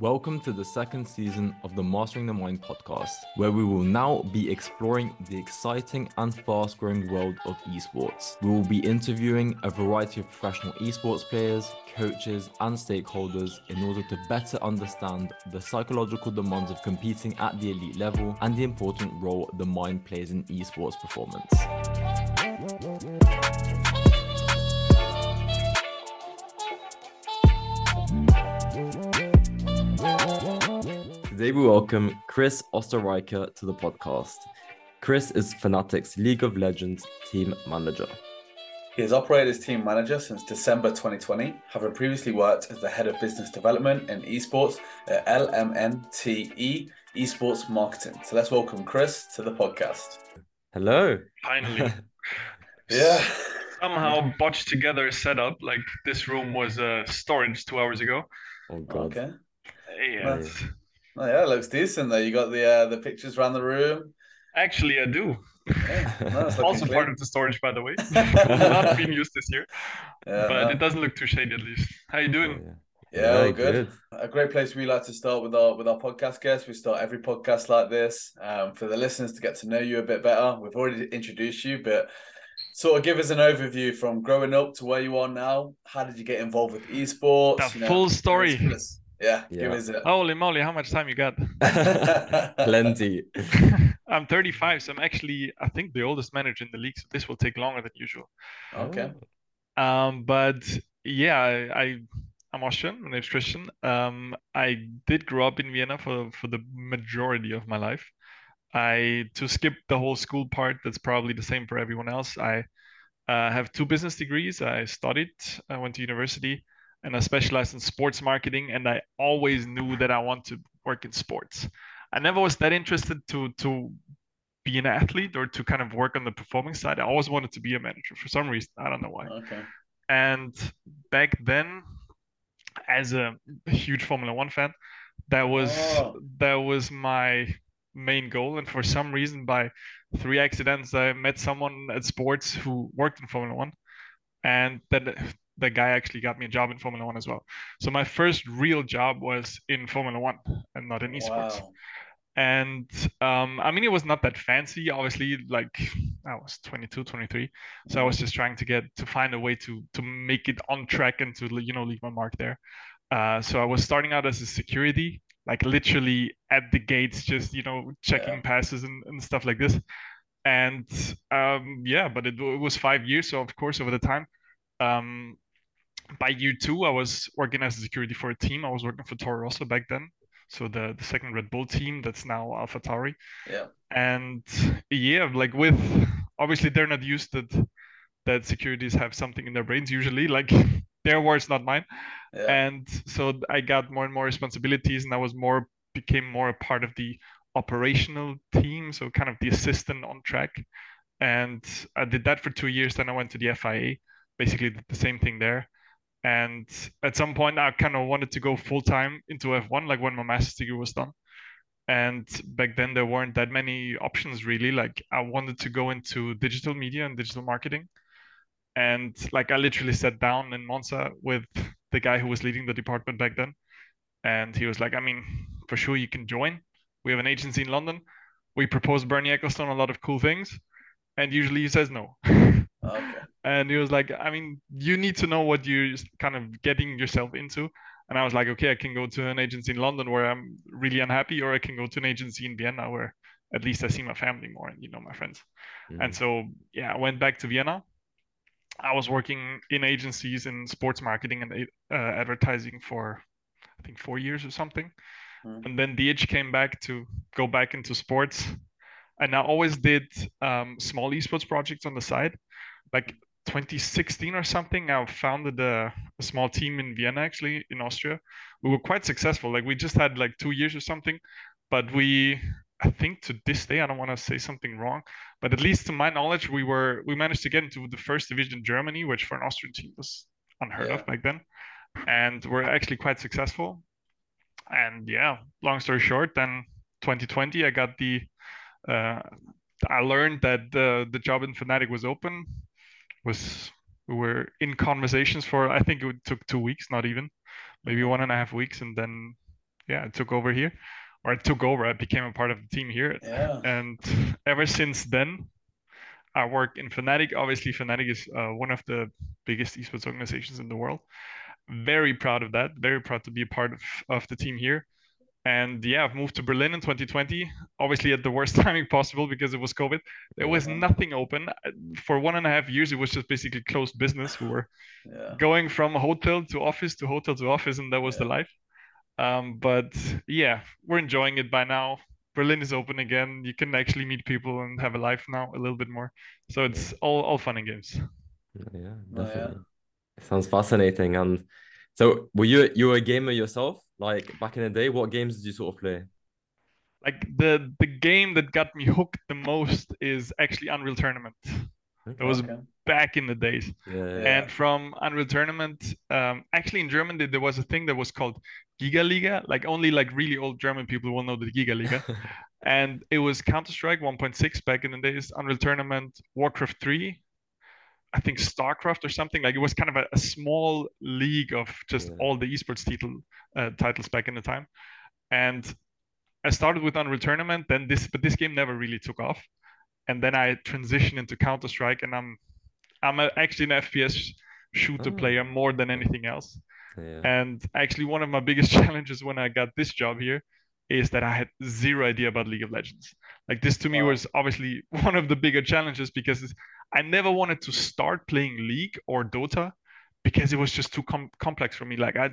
Welcome to the second season of the Mastering the Mind podcast, where we will now be exploring the exciting and fast growing world of esports. We will be interviewing a variety of professional esports players, coaches, and stakeholders in order to better understand the psychological demands of competing at the elite level and the important role the mind plays in esports performance. Today we welcome Chris Osterreicher to the podcast. Chris is Fnatic's League of Legends team manager. He has operated as team manager since December 2020, having previously worked as the head of business development and esports at LMNTE Esports Marketing. So let's welcome Chris to the podcast. Hello. Finally. Yeah. Somehow botched together a setup. Like this room was uh, storage two hours ago. Oh god. Okay. Yeah. Nice. Oh, yeah, it looks decent though. You got the uh, the pictures around the room. Actually, I do. Yeah, no, Also clean. part of the storage, by the way. Not been used this year, Yeah, but no. it doesn't look too shady at least. How you doing? Yeah, Very all good. A great place we like to start with our with our podcast guests. We start every podcast like this um, for the listeners to get to know you a bit better. We've already introduced you, but sort of give us an overview from growing up to where you are now. How did you get involved with esports? The full story. give us- Yeah, give us it. Holy moly, how much time you got? Plenty. I'm 35, so I'm actually, I think, the oldest manager in the league, so this will take longer than usual. okay. Um, but yeah, I, I I'm Austrian. My name's Christian. Um, I did grow up in Vienna for for the majority of my life. I to skip the whole school part, that's probably the same for everyone else. I uh, have two business degrees. I studied, I went to university, and I specialized in sports marketing. And I always knew that I want to work in sports. I never was that interested to to be an athlete or to kind of work on the performing side. I always wanted to be a manager for some reason. I don't know why. Okay. And back then, as a huge Formula One fan, that was Oh. that was my main goal. And for some reason, by three accidents, I met someone at sports who worked in Formula One, and then the guy actually got me a job in Formula One as well. So my first real job was in Formula One and not in esports. Wow. And um, I mean, it was not that fancy. Obviously, like I was 22, 23, so I was just trying to get to find a way to to make it on track and to you know leave my mark there. Uh, so I was starting out as a security, like literally at the gates, just you know checking Yeah. passes and, and stuff like this. And um, yeah, but it, it was five years, so of course over the time. Um, by year two, I was working as a security for a team. I was working for Toro Rosso back then, so the the second Red Bull team that's now AlphaTauri. Yeah. And yeah, like with obviously they're not used that that securities have something in their brains usually, like their words, not mine. Yeah. And so I got more and more responsibilities, and I was more became more a part of the operational team, so kind of the assistant on track. And I did that for two years. Then I went to the FIA, basically did the same thing there. And at some point, I kind of wanted to go full time into F1, like when my master's degree was done. And back then, there weren't that many options really. Like, I wanted to go into digital media and digital marketing. And like, I literally sat down in Monza with the guy who was leading the department back then. And he was like, I mean, for sure you can join. We have an agency in London. We propose Bernie Ecclestone a lot of cool things. And usually he says no. Okay. And he was like, I mean, you need to know what you're kind of getting yourself into. And I was like, okay, I can go to an agency in London where I'm really unhappy, or I can go to an agency in Vienna where at least I see my family more and you know my friends. And so yeah, I went back to Vienna. I was working in agencies in sports marketing and uh, advertising for I think four years or something. Mm. And then the itch came back to go back into sports. And I always did um, small esports projects on the side. Like 2016 or something, I founded a, a small team in Vienna, actually, in Austria. We were quite successful. Like we just had like two years or something, but we, I think to this day, I don't want to say something wrong, but at least to my knowledge, we were we managed to get into the first division in Germany, which for an Austrian team was unheard Yeah. of back then, and we're actually quite successful. And yeah, long story short, then 2020, I got the, uh, I learned that the the job in Fnatic was open, was we were in conversations for I think it took two weeks, not even, maybe one and a half weeks, and then yeah, I took over here, or I took over. I became a part of the team here, Yeah. and ever since then, I work in Fnatic. Obviously, Fnatic is uh, one of the biggest esports organizations in the world. Very proud of that. Very proud to be a part of, of the team here. And yeah, I've moved to Berlin in 2020, obviously at the worst timing possible because it was COVID. There was Yeah. nothing open. For one and a half years, it was just basically closed business. We were Yeah. going from hotel to office to hotel to office, and that was the life. Um, but yeah, we're enjoying it by now. Berlin is open again. You can actually meet people and have a life now a little bit more. So it's all all fun and games. Yeah, Oh, yeah. definitely. Sounds fascinating. And so, were you you were a gamer yourself? Like back in the day, what games did you sort of play? Like the the game that got me hooked the most is actually Unreal Tournament. That was Okay. back in the days. Yeah, yeah. Yeah. And from Unreal Tournament, um, actually in Germany there was a thing that was called Giga Liga. Like only like really old German people will know the Giga Liga. and it was Counter Strike 1.6 back in the days, Unreal Tournament, Warcraft 3, I think StarCraft or something. Like it was kind of a, a small league of just Yeah. all the esports title uh, titles back in the time. And I started with Unreal Tournament, then this, but this game never really took off. And then I transitioned into Counter Strike, and I'm I'm a, actually an FPS shooter Oh. player more than anything else. Yeah. And actually, one of my biggest challenges when I got this job here is that I had zero idea about League of Legends. Like this to me Wow. was obviously one of the bigger challenges because it's- I never wanted to start playing League or Dota because it was just too com- complex for me. Like I,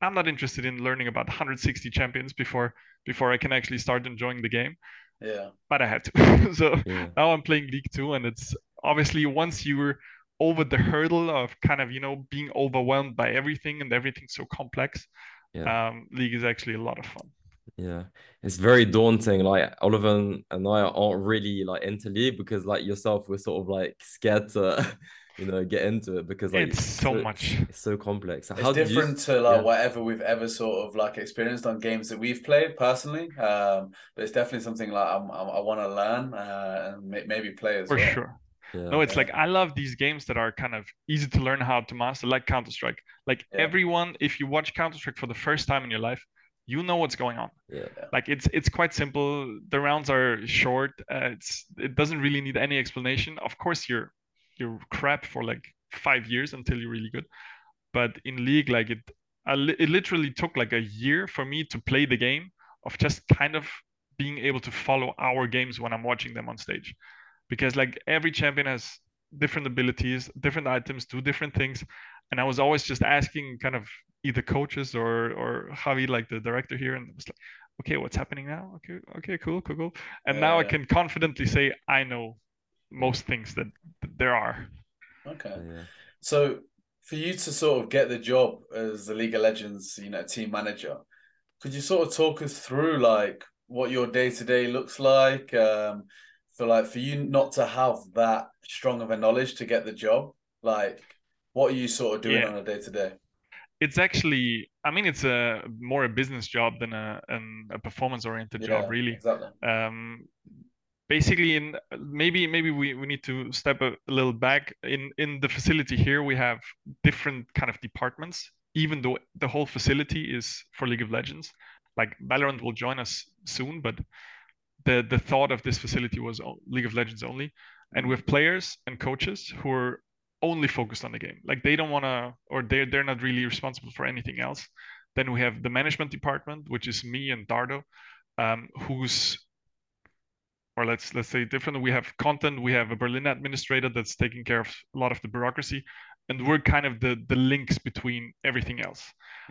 I'm not interested in learning about 160 champions before before I can actually start enjoying the game. Yeah. But I had to. so Yeah. now I'm playing League too, and it's obviously once you're over the hurdle of kind of you know being overwhelmed by everything and everything's so complex, Yeah. um, League is actually a lot of fun. Yeah, it's very daunting. Like Oliver and I aren't really like into League because like yourself, we're sort of like scared to, you know, get into it because like It's so much. It's so complex. It's How did you? different to like yeah. whatever we've ever sort of like experienced on games that we've played personally. Um, but it's definitely something like I'm, I'm, I want to learn uh, and may, maybe play as For well. sure. Yeah. No, it's like I love these games that are kind of easy to learn how to master, like Counter Strike. Like Yeah. everyone, if you watch Counter Strike for the first time in your life, you know what's going on. Yeah. Like it's it's quite simple. The rounds are short. Uh, it's it doesn't really need any explanation. Of course, you're you're crap for like five years until you're really good. But in League, like it, it literally took like a year for me to play the game of just kind of being able to follow our games when I'm watching them on stage, because like every champion has different abilities, different items, do different things, and I was always just asking kind of either coaches or or Javi, like the director here, and it was like, okay, what's happening now? Okay, okay, cool, cool, cool. And now I can confidently say I know most things that, that there are. Okay. Yeah. So for you to sort of get the job as the League of Legends, you know, team manager, could you sort of talk us through like what your day to day looks like? Um, for like for you not to have that strong of a knowledge to get the job, like what are you sort of doing Yeah. on a day to day? It's actually, I mean, it's a more a business job than a an, a performance oriented job, really. Exactly. um basically in maybe maybe we, we need to step a, a little back in in the facility here we have different kind of departments even though the whole facility is for league of legends like valorant will join us soon but the the thought of this facility was league of legends only and we have players and coaches who are only focused on the game like they don't want to or they're they're not really responsible for anything else then we have the management department which is me and dardo um, who's or let's let's say different. We have content. We have a Berlin administrator that's taking care of a lot of the bureaucracy, and we're kind of the the links between everything else.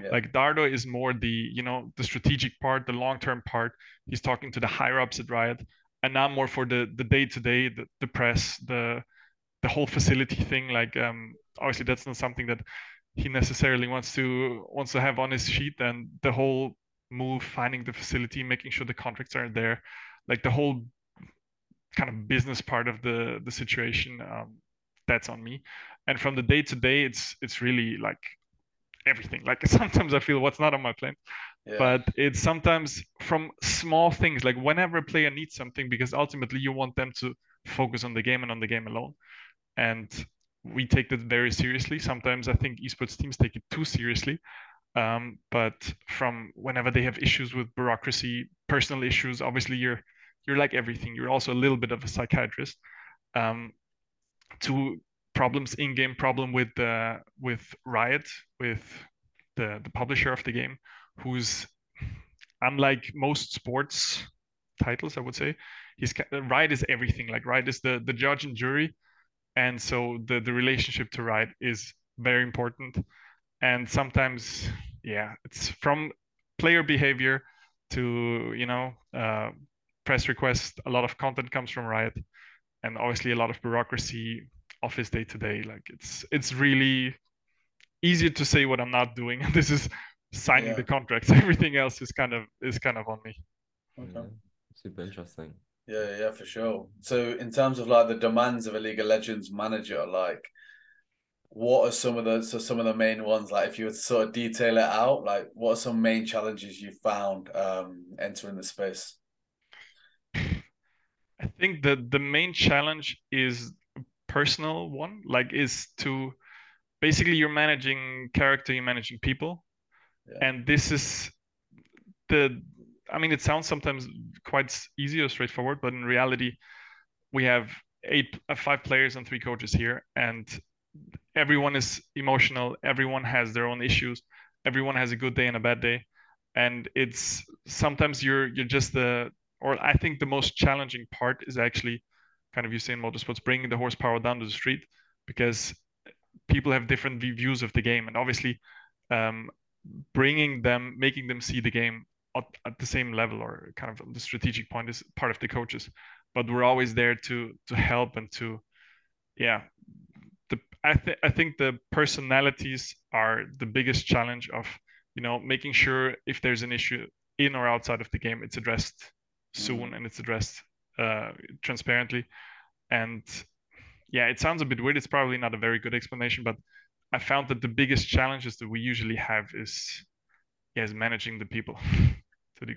Yeah. Like Dardo is more the you know the strategic part, the long term part. He's talking to the higher ups at Riot, and I'm more for the the day to day, the the press, the the whole facility thing. Like um, obviously that's not something that he necessarily wants to wants to have on his sheet, and the whole move, finding the facility, making sure the contracts are there, like the whole kind of business part of the the situation um, that's on me and from the day to day it's it's really like everything like sometimes i feel what's not on my plate yeah. but it's sometimes from small things like whenever a player needs something because ultimately you want them to focus on the game and on the game alone and we take that very seriously sometimes i think esports teams take it too seriously Um, but from whenever they have issues with bureaucracy, personal issues, obviously you're you're like everything. You're also a little bit of a psychiatrist. Um, to problems in game, problem with the with Riot, with the the publisher of the game, who's unlike most sports titles, I would say, he's Riot is everything. Like Riot is the the judge and jury, and so the the relationship to Riot is very important. And sometimes, yeah, it's from player behavior to you know uh, press request. A lot of content comes from Riot, and obviously a lot of bureaucracy, office day to day. Like it's it's really easier to say what I'm not doing. this is signing yeah. the contracts. Everything else is kind of is kind of on me. Okay. Yeah. Super interesting. Yeah, yeah, for sure. So in terms of like the demands of a League of Legends manager, like what are some of the so some of the main ones? Like if you were to sort of detail it out, like what are some main challenges you found um entering the space? I think the the main challenge is personal one, like is to basically you're managing character, you're managing people. Yeah. And this is the I mean, it sounds sometimes quite easy or straightforward, but in reality, we have eight, uh, five players and three coaches here, and everyone is emotional. Everyone has their own issues. Everyone has a good day and a bad day, and it's sometimes you're you're just the or I think the most challenging part is actually kind of you say in motorsports bringing the horsepower down to the street because people have different views of the game, and obviously. Um, bringing them making them see the game at, at the same level or kind of the strategic point is part of the coaches. But we're always there to to help and to yeah. The i think i think the personalities are the biggest challenge of you know making sure if there's an issue in or outside of the game it's addressed soon mm-hmm. and it's addressed uh, transparently. And yeah it sounds a bit weird. It's probably not a very good explanation but i found that the biggest challenges that we usually have is yeah, is managing the people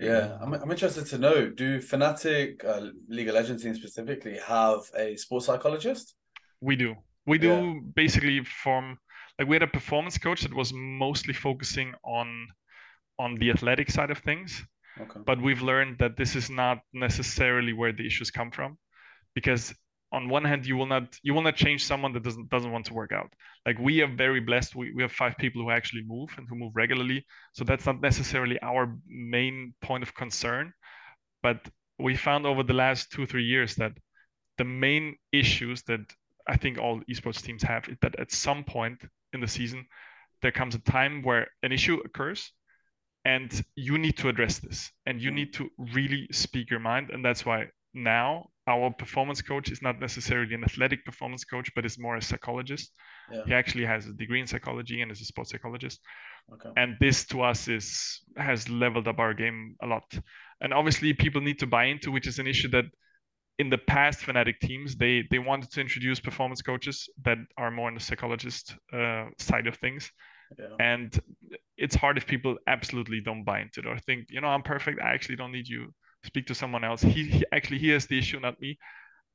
Yeah, I'm, I'm interested to know do Fnatic, uh, League of Legends team specifically, have a sports psychologist? We do. We do yeah. basically from like we had a performance coach that was mostly focusing on on the athletic side of things. Okay. But we've learned that this is not necessarily where the issues come from because on one hand you will not you will not change someone that doesn't doesn't want to work out. Like we are very blessed. We, we have five people who actually move and who move regularly. So that's not necessarily our main point of concern. But we found over the last two three years that the main issues that i think all esports teams have is that at some point in the season there comes a time where an issue occurs and you need to address this and you mm. need to really speak your mind. And that's why now our performance coach is not necessarily an athletic performance coach, but is more a psychologist. Yeah. He actually has a degree in psychology and is a sports psychologist. Okay. And this to us is has leveled up our game a lot. And obviously people need to buy into, which is an issue that in the past Fnatic teams, they they wanted to introduce performance coaches that are more on the psychologist uh, side of things. Yeah. And it's hard if people absolutely don't buy into it or think, you know, I'm perfect. I actually don't need you speak to someone else. He, he actually hears the issue, not me.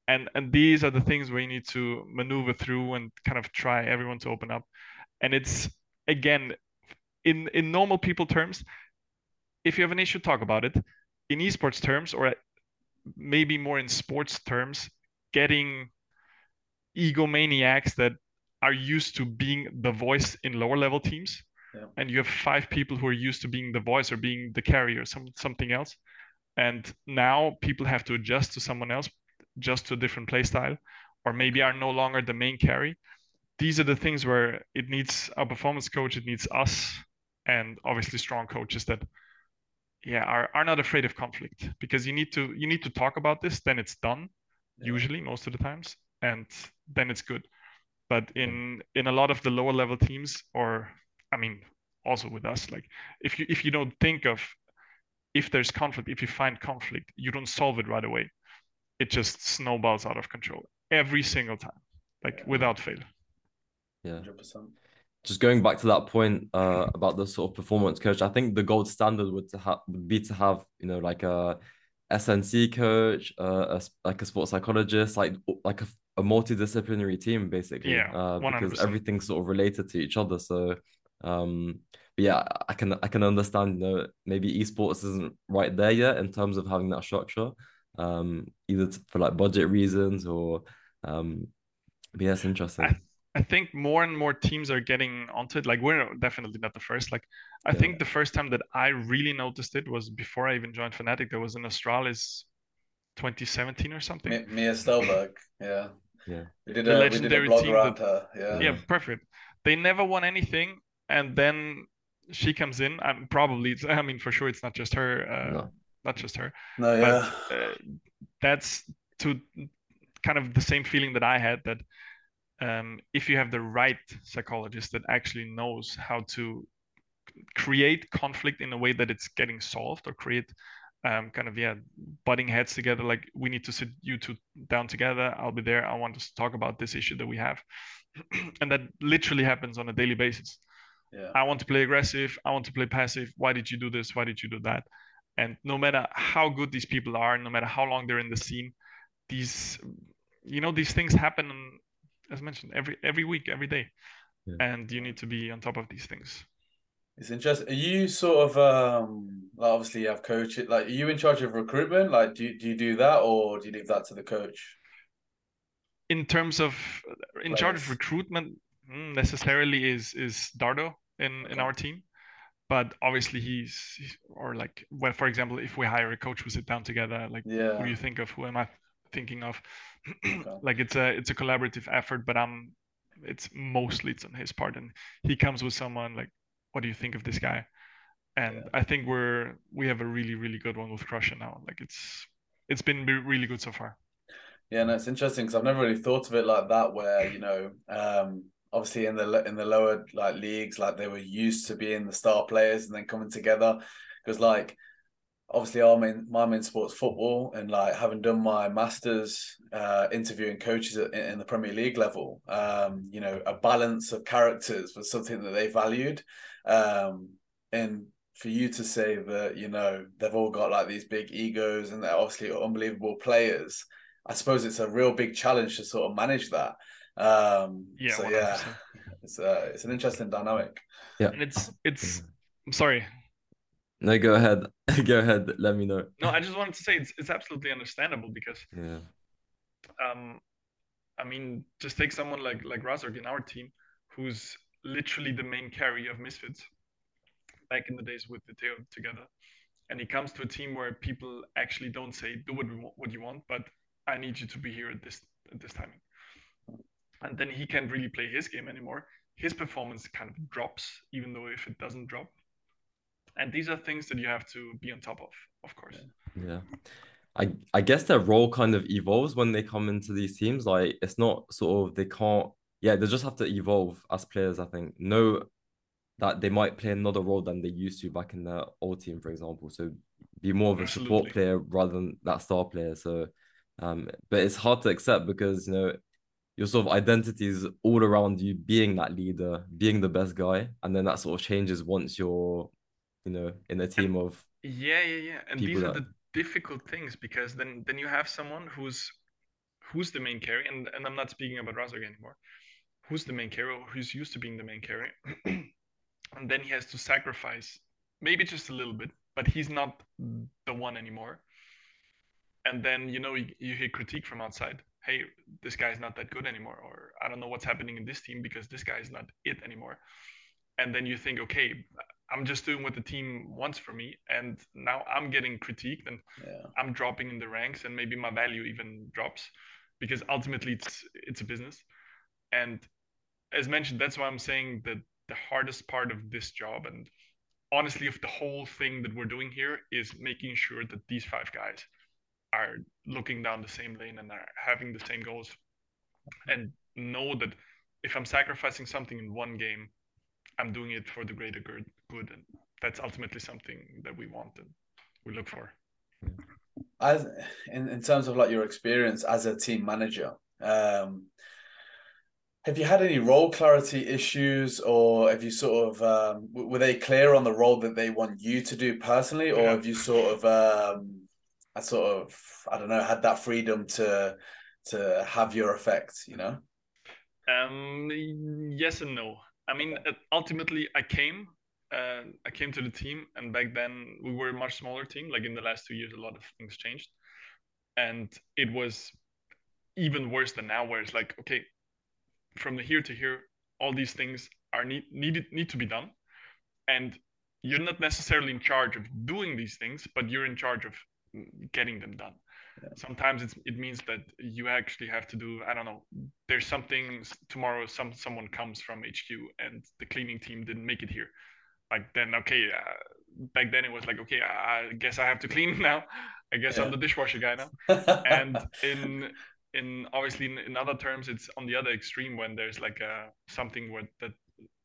And and these are the things where you need to maneuver through and kind of try everyone to open up. And it's again, in in normal people terms, if you have an issue, talk about it. In esports terms, or maybe more in sports terms, getting egomaniacs that are used to being the voice in lower level teams yeah. and you have five people who are used to being the voice or being the carrier or some, something else and now people have to adjust to someone else just to a different playstyle or maybe are no longer the main carry. These are the things where it needs a performance coach it needs us and obviously strong coaches that yeah are, are not afraid of conflict. Because you need to you need to talk about this then it's done yeah. usually most of the times and then it's good. But in in a lot of the lower level teams or i mean also with us like if you if you don't think of if there's conflict, if you find conflict, you don't solve it right away. It just snowballs out of control every single time, like yeah. without fail. Yeah. 100%. Just going back to that point uh, about the sort of performance coach, I think the gold standard would to have would be to have you know like a S&C coach, uh, a, like a sports psychologist, like like a, a multidisciplinary team basically. Yeah, uh, because everything's sort of related to each other. So um, yeah, I can I can understand. You know, maybe esports isn't right there yet in terms of having that structure, um, either for like budget reasons or, um, but yeah, it's interesting. I, I think more and more teams are getting onto it. Like we're definitely not the first. Like I yeah. think the first time that I really noticed it was before I even joined Fnatic. There was an Astralis 2017 or something. M- Mia Stellberg, yeah. Yeah. We did a, the legendary we did a team that. Yeah. Yeah, perfect. They never won anything, and then she comes in. I'm probably. I mean, for sure, it's not just her. Uh, no. Not just her. No, yeah. But, uh, that's to kind of the same feeling that I had that um, if you have the right psychologist that actually knows how to create conflict in a way that it's getting solved or create um, kind of yeah butting heads together like we need to sit you two down together i'll be there i want to talk about this issue that we have and that literally happens on a daily basis yeah. i want to play aggressive i want to play passive why did you do this why did you do that and no matter how good these people are no matter how long they're in the scene these you know these things happen as mentioned every every week every day yeah. and you need to be on top of these things it's interesting. Are you sort of um like obviously you have coach like are you in charge of recruitment? Like do you, do you do that or do you leave that to the coach? In terms of in Players. charge of recruitment, hmm, necessarily is is Dardo in okay. in our team, but obviously he's, he's or like well for example if we hire a coach we sit down together like yeah. who do you think of who am I thinking of okay. like it's a it's a collaborative effort but I'm it's mostly it's on his part and he comes with someone like what do you think of this guy? And yeah. I think we're we have a really really good one with Crusher now. Like it's it's been really good so far. Yeah, no, it's interesting because I've never really thought of it like that. Where you know, um, obviously in the in the lower like leagues, like they were used to being the star players and then coming together. Because like obviously our main my main sports football and like having done my masters uh interviewing coaches in, in the premier league level um you know a balance of characters was something that they valued um, and for you to say that, you know, they've all got like these big egos and they're obviously unbelievable players, I suppose it's a real big challenge to sort of manage that. Um, yeah, so 100%. yeah, it's uh, it's an interesting dynamic. Yeah, and it's it's. I'm sorry. No, go ahead. go ahead. Let me know. No, I just wanted to say it's it's absolutely understandable because yeah. Um, I mean, just take someone like like Razork in our team, who's literally the main carry of Misfits back in the days with Vetheo together. And he comes to a team where people actually don't say, do what, want, what you want, but I need you to be here at this at this timing. And then he can't really play his game anymore. His performance kind of drops, even though if it doesn't drop. And these are things that you have to be on top of, of course. Yeah. I, I guess their role kind of evolves when they come into these teams. Like it's not sort of they can't yeah, they just have to evolve as players. I think know that they might play another role than they used to back in the old team, for example. So be more of a Absolutely. support player rather than that star player. So, um, but it's hard to accept because you know your sort of identity is all around you being that leader, being the best guy, and then that sort of changes once you're, you know, in a team of yeah, yeah, yeah. And these are that... the difficult things because then then you have someone who's who's the main carry, and and I'm not speaking about Razork anymore who's the main carrier, who's used to being the main carrier, and then he has to sacrifice maybe just a little bit, but he's not the one anymore. And then you know you, you hear critique from outside. Hey, this guy's not that good anymore, or I don't know what's happening in this team because this guy is not it anymore. And then you think, okay, I'm just doing what the team wants for me, and now I'm getting critiqued, and yeah. I'm dropping in the ranks, and maybe my value even drops, because ultimately it's it's a business and as mentioned, that's why I'm saying that the hardest part of this job and honestly of the whole thing that we're doing here is making sure that these five guys are looking down the same lane and are having the same goals and know that if I'm sacrificing something in one game, I'm doing it for the greater good, good and that's ultimately something that we want and we look for. As in, in terms of like your experience as a team manager, um, have you had any role clarity issues, or have you sort of um, were they clear on the role that they want you to do personally, or have you sort of um, I sort of I don't know had that freedom to to have your effect, you know? Um, yes and no. I mean, ultimately, I came and I came to the team, and back then we were a much smaller team. Like in the last two years, a lot of things changed, and it was even worse than now, where it's like, okay, from the here to here, all these things are need needed need to be done, and you're not necessarily in charge of doing these things, but you're in charge of getting them done. Yeah. Sometimes it's, it means that you actually have to do I don't know. There's something tomorrow. Some someone comes from HQ and the cleaning team didn't make it here. Like then okay, uh, back then it was like okay, I guess I have to clean now. I guess yeah. I'm the dishwasher guy now. and in in obviously in, in, other terms, it's on the other extreme when there's like a something where that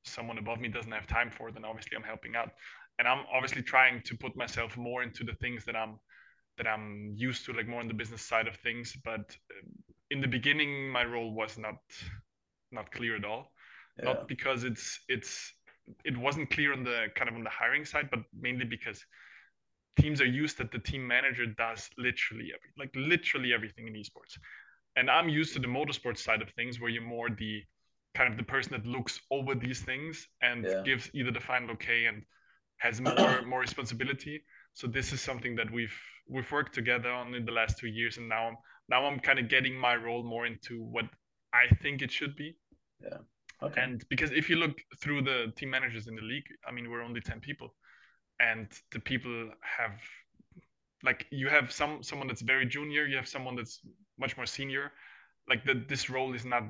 someone above me doesn't have time for, then obviously I'm helping out. And I'm obviously trying to put myself more into the things that I'm that I'm used to, like more on the business side of things. But um, in the beginning, my role was not not clear at all. Yeah. Not because it's it's it wasn't clear on the kind of on the hiring side, but mainly because teams are used that the team manager does literally every like literally everything in esports. And I'm used to the motorsports side of things where you're more the kind of the person that looks over these things and yeah. gives either the final okay and has more more responsibility. So this is something that we've we've worked together on in the last two years, and now I'm now I'm kind of getting my role more into what I think it should be. Yeah. Okay. And because if you look through the team managers in the league, I mean, we're only ten people, and the people have like you have some someone that's very junior, you have someone that's much more senior. Like the this role is not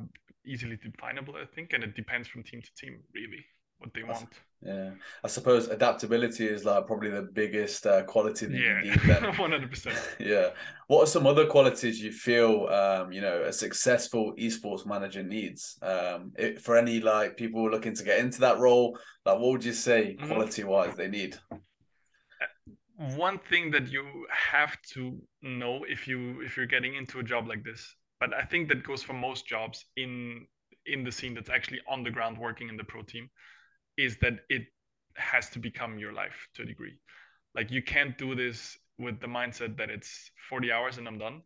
easily definable, I think, and it depends from team to team, really, what they want. Yeah, I suppose adaptability is like probably the biggest uh, quality that yeah. you need. Then, one hundred percent. Yeah. What are some other qualities you feel, um, you know, a successful esports manager needs? Um, it, for any like people looking to get into that role, like what would you say mm-hmm. quality wise they need? One thing that you have to know if you if you're getting into a job like this but I think that goes for most jobs in in the scene that's actually on the ground working in the pro team, is that it has to become your life to a degree. Like you can't do this with the mindset that it's 40 hours and I'm done.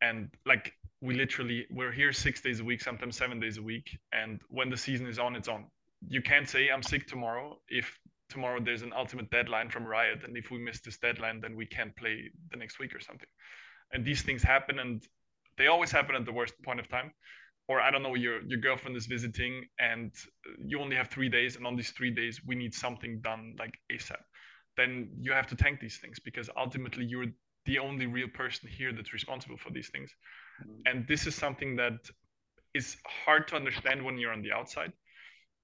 And like we literally we're here six days a week, sometimes seven days a week. And when the season is on, it's on. You can't say I'm sick tomorrow if tomorrow there's an ultimate deadline from Riot, and if we miss this deadline, then we can't play the next week or something. And these things happen, and they always happen at the worst point of time or i don't know your your girlfriend is visiting and you only have three days and on these three days we need something done like asap then you have to tank these things because ultimately you're the only real person here that's responsible for these things mm-hmm. and this is something that is hard to understand when you're on the outside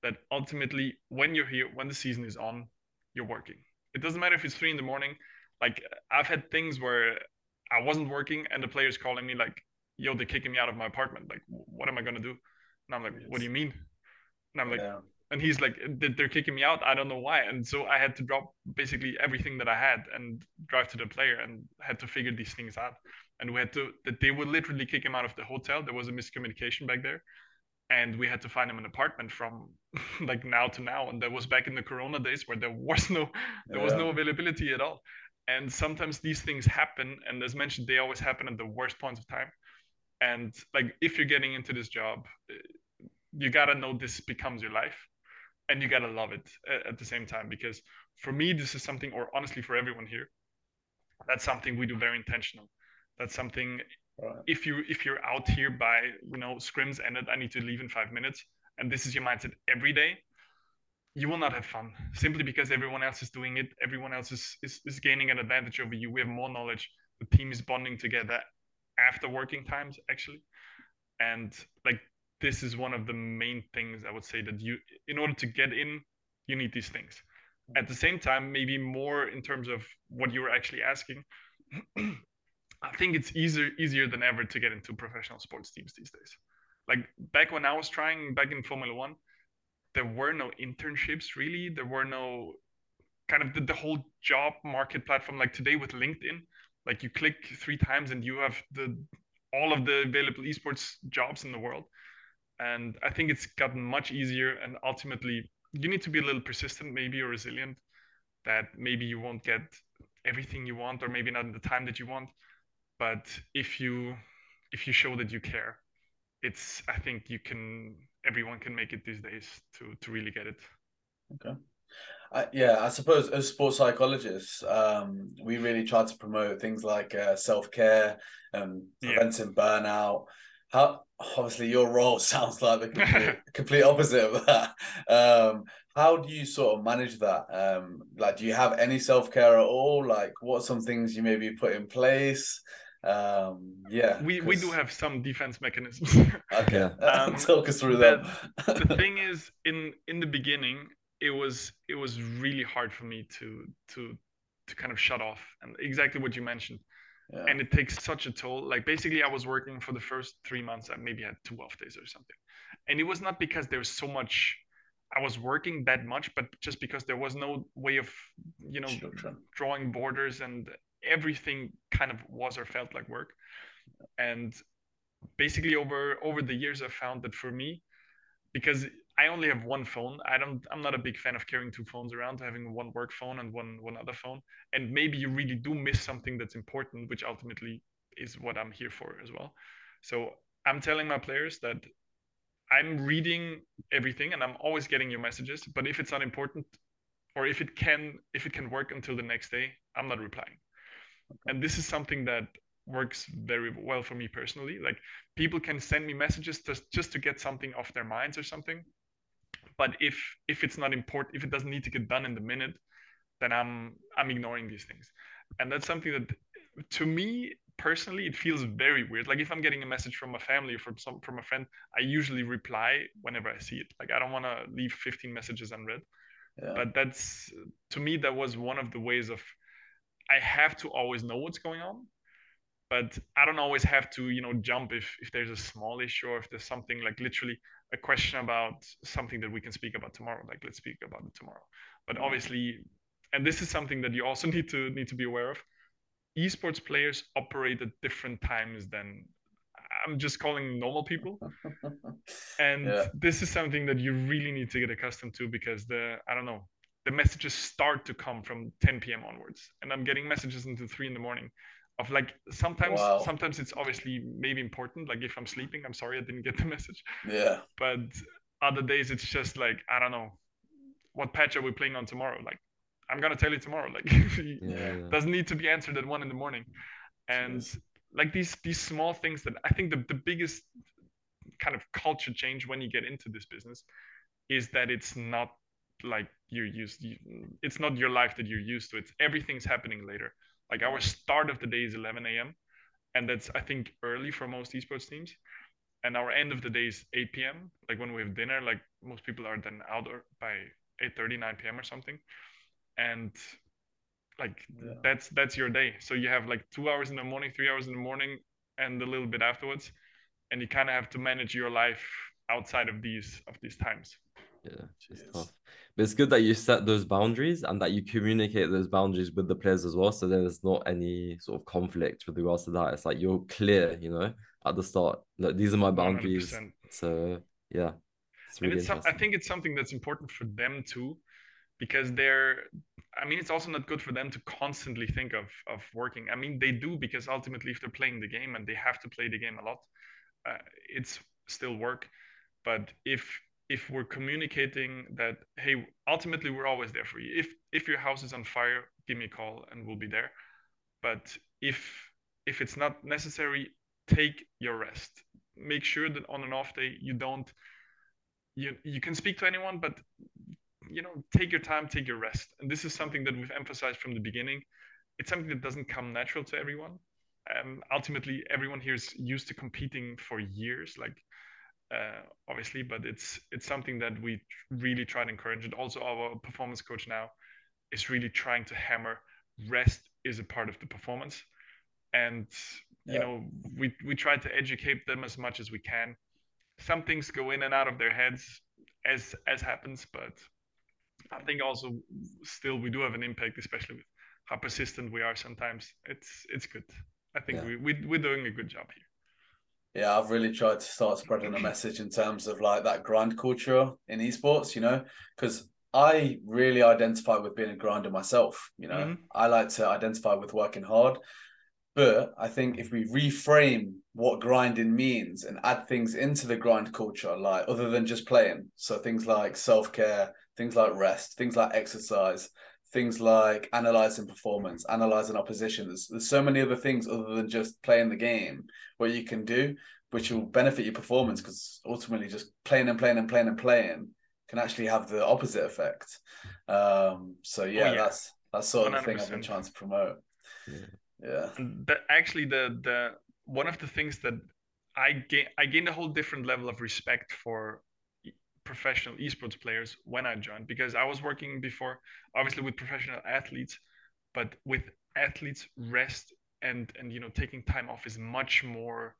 that ultimately when you're here when the season is on you're working it doesn't matter if it's three in the morning like i've had things where i wasn't working and the players calling me like yo, they're kicking me out of my apartment. Like, what am I gonna do? And I'm like, what do you mean? And I'm like, yeah. and he's like, they're kicking me out. I don't know why. And so I had to drop basically everything that I had and drive to the player and had to figure these things out. And we had to that they would literally kick him out of the hotel. There was a miscommunication back there. And we had to find him an apartment from like now to now. And that was back in the corona days where there was no there yeah. was no availability at all. And sometimes these things happen. And as mentioned, they always happen at the worst points of time and like if you're getting into this job you gotta know this becomes your life and you gotta love it at the same time because for me this is something or honestly for everyone here that's something we do very intentional. That's something right. if you if you're out here by you know scrims ended i need to leave in five minutes and this is your mindset every day you will not have fun simply because everyone else is doing it. Everyone else is, is, is gaining an advantage over you. We have more knowledge. The team is bonding together after working times actually. And like this is one of the main things i would say that you in order to get in you need these things. At the same time maybe more in terms of what you were actually asking i think it's easier easier than ever to get into professional sports teams these days. Like back when i was trying back in formula one there were no internships really. There were no kind of the, the whole job market platform like today with linkedin like you click three times and you have the all of the available esports jobs in the world. And i think it's gotten much easier and ultimately you need to be a little persistent maybe or resilient that maybe you won't get everything you want or maybe not in the time that you want. But if you if you show that you care it's i think you can everyone can make it these days to to really get it. Okay I, yeah, I suppose as sports psychologists, um, we really try to promote things like uh, self care and preventing yeah. burnout. How obviously your role sounds like the complete, complete opposite of that. Um, how do you sort of manage that? Um, like, do you have any self care at all? Like, what some things you maybe put in place? Um, yeah, we cause... we do have some defense mechanisms. okay, um, talk us through them. the thing is, in in the beginning, it was it was really hard for me to to to kind of shut off and exactly what you mentioned. Yeah. and it takes such a toll. Like basically i was working for the first three months i maybe had two off days or something. And it was not because there was so much i was working that much but just because there was no way of you know sure, drawing borders and everything kind of was or felt like work. And basically over over the years i found that for me because I only have one phone. I don't. I'm not a big fan of carrying two phones around. Having one work phone and one one other phone. And maybe you really do miss something that's important, which ultimately is what I'm here for as well. So I'm telling my players that I'm reading everything and I'm always getting your messages. But if it's not important, or if it can if it can work until the next day, I'm not replying. And this is something that works very well for me personally. Like people can send me messages just just to get something off their minds or something but if if it's not important if it doesn't need to get done in the minute then i'm i'm ignoring these things. And that's something that to me personally it feels very weird. Like if i'm getting a message from a family or from some from a friend i usually reply whenever i see it. Like i don't want to leave 15 messages unread. Yeah. but that's to me that was one of the ways of i have to always know what's going on but I don't always have to, you know, jump if if there's a small issue or if there's something like literally a question about something that we can speak about tomorrow. Like let's speak about it tomorrow. But mm-hmm. obviously, and this is something that you also need to need to be aware of. Esports players operate at different times than I'm just calling normal people. and yeah. this is something that you really need to get accustomed to because the I don't know the messages start to come from 10 p.m. onwards, and I'm getting messages into three in the morning of like sometimes wow. sometimes it's obviously maybe important like if i'm sleeping i'm sorry i didn't get the message yeah but other days it's just like i don't know what patch are we playing on tomorrow like i'm gonna tell you tomorrow like yeah. doesn't need to be answered at one in the morning and Jeez. like these these small things that i think the, the biggest kind of culture change when you get into this business is that it's not like you're used you, it's not your life that you're used to it's everything's happening later like our start of the day is 11 a.m. And that's, I think, early for most esports teams. And our end of the day is 8 p.m. Like when we have dinner, like most people are then out by 8 30, 9 p.m. or something. And like yeah. that's that's your day. So you have like two hours in the morning, three hours in the morning, and a little bit afterwards. And you kind of have to manage your life outside of these of these times. Yeah, it's tough. But it's good that you set those boundaries and that you communicate those boundaries with the players as well. So then there's not any sort of conflict with regards to that. It's like you're clear, you know, at the start. Look, these are my boundaries. 100%. So yeah. It's really and it's some, I think it's something that's important for them too, because they're I mean, it's also not good for them to constantly think of of working. I mean, they do because ultimately, if they're playing the game and they have to play the game a lot, uh, it's still work. But if if we're communicating that hey ultimately we're always there for you. If if your house is on fire give me a call and we'll be there. But if if it's not necessary take your rest. Make sure that on an off day you don't you you can speak to anyone but you know take your time take your rest. And this is something that we've emphasized from the beginning. It's something that doesn't come natural to everyone. Um, ultimately everyone here is used to competing for years. Like Uh, obviously, but it's it's something that we really try to encourage. And also, our performance coach now is really trying to hammer rest is a part of the performance, and you know we we try to educate them as much as we can. Some things go in and out of their heads as as happens, but I think also still we do have an impact, especially with how persistent we are. Sometimes it's it's good. I think yeah. we, we we're doing a good job here. Yeah, I've really tried to start spreading a message in terms of like that grind culture in esports, you know, because I really identify with being a grinder myself. You know, mm-hmm. I like to identify with working hard. But I think if we reframe what grinding means and add things into the grind culture, like other than just playing, so things like self care, things like rest, things like exercise, things like analyzing performance, analyzing opposition. There's, there's so many other things other than just playing the game where you can do, which will benefit your performance because ultimately just playing and playing and playing and playing can actually have the opposite effect. Um, so yeah, oh, yeah, that's that's sort of 100%. the thing I've been trying to promote. Yeah. yeah. The, actually, the the one of the things that I gain I gained a whole different level of respect for professional esports players when I joined because I was working before, obviously with professional athletes, but with athletes, rest and and you know taking time off is much more.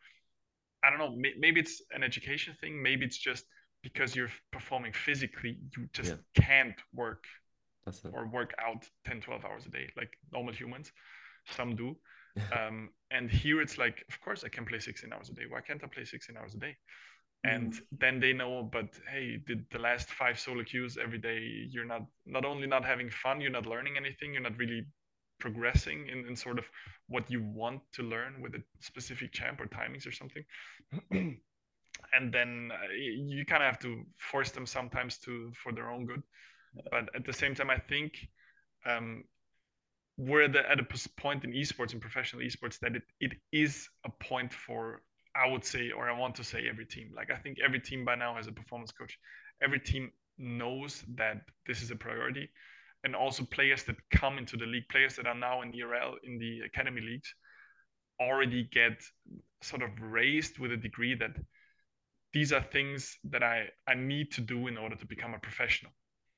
I don't know. Maybe it's an education thing. Maybe it's just because you're performing physically, you just yeah. can't work or work out 10, 12 hours a day like normal humans. Some do. um, and here it's like, of course, I can play 16 hours a day. Why can't I play 16 hours a day? And mm. then they know but hey did the last five solo queues every day you're not not only not having fun you're not learning anything you're not really progressing in, in sort of what you want to learn with a specific champ or timings or something. And then uh, you kind of have to force them sometimes to for their own good. But at the same time i think um, we're at, the, at a point in esports and professional esports that it, it is a point for I would say, or I want to say, every team. Like I think every team by now has a performance coach. Every team knows that this is a priority, and also players that come into the league, players that are now in ERL in the academy leagues, already get sort of raised with a degree that these are things that I I need to do in order to become a professional,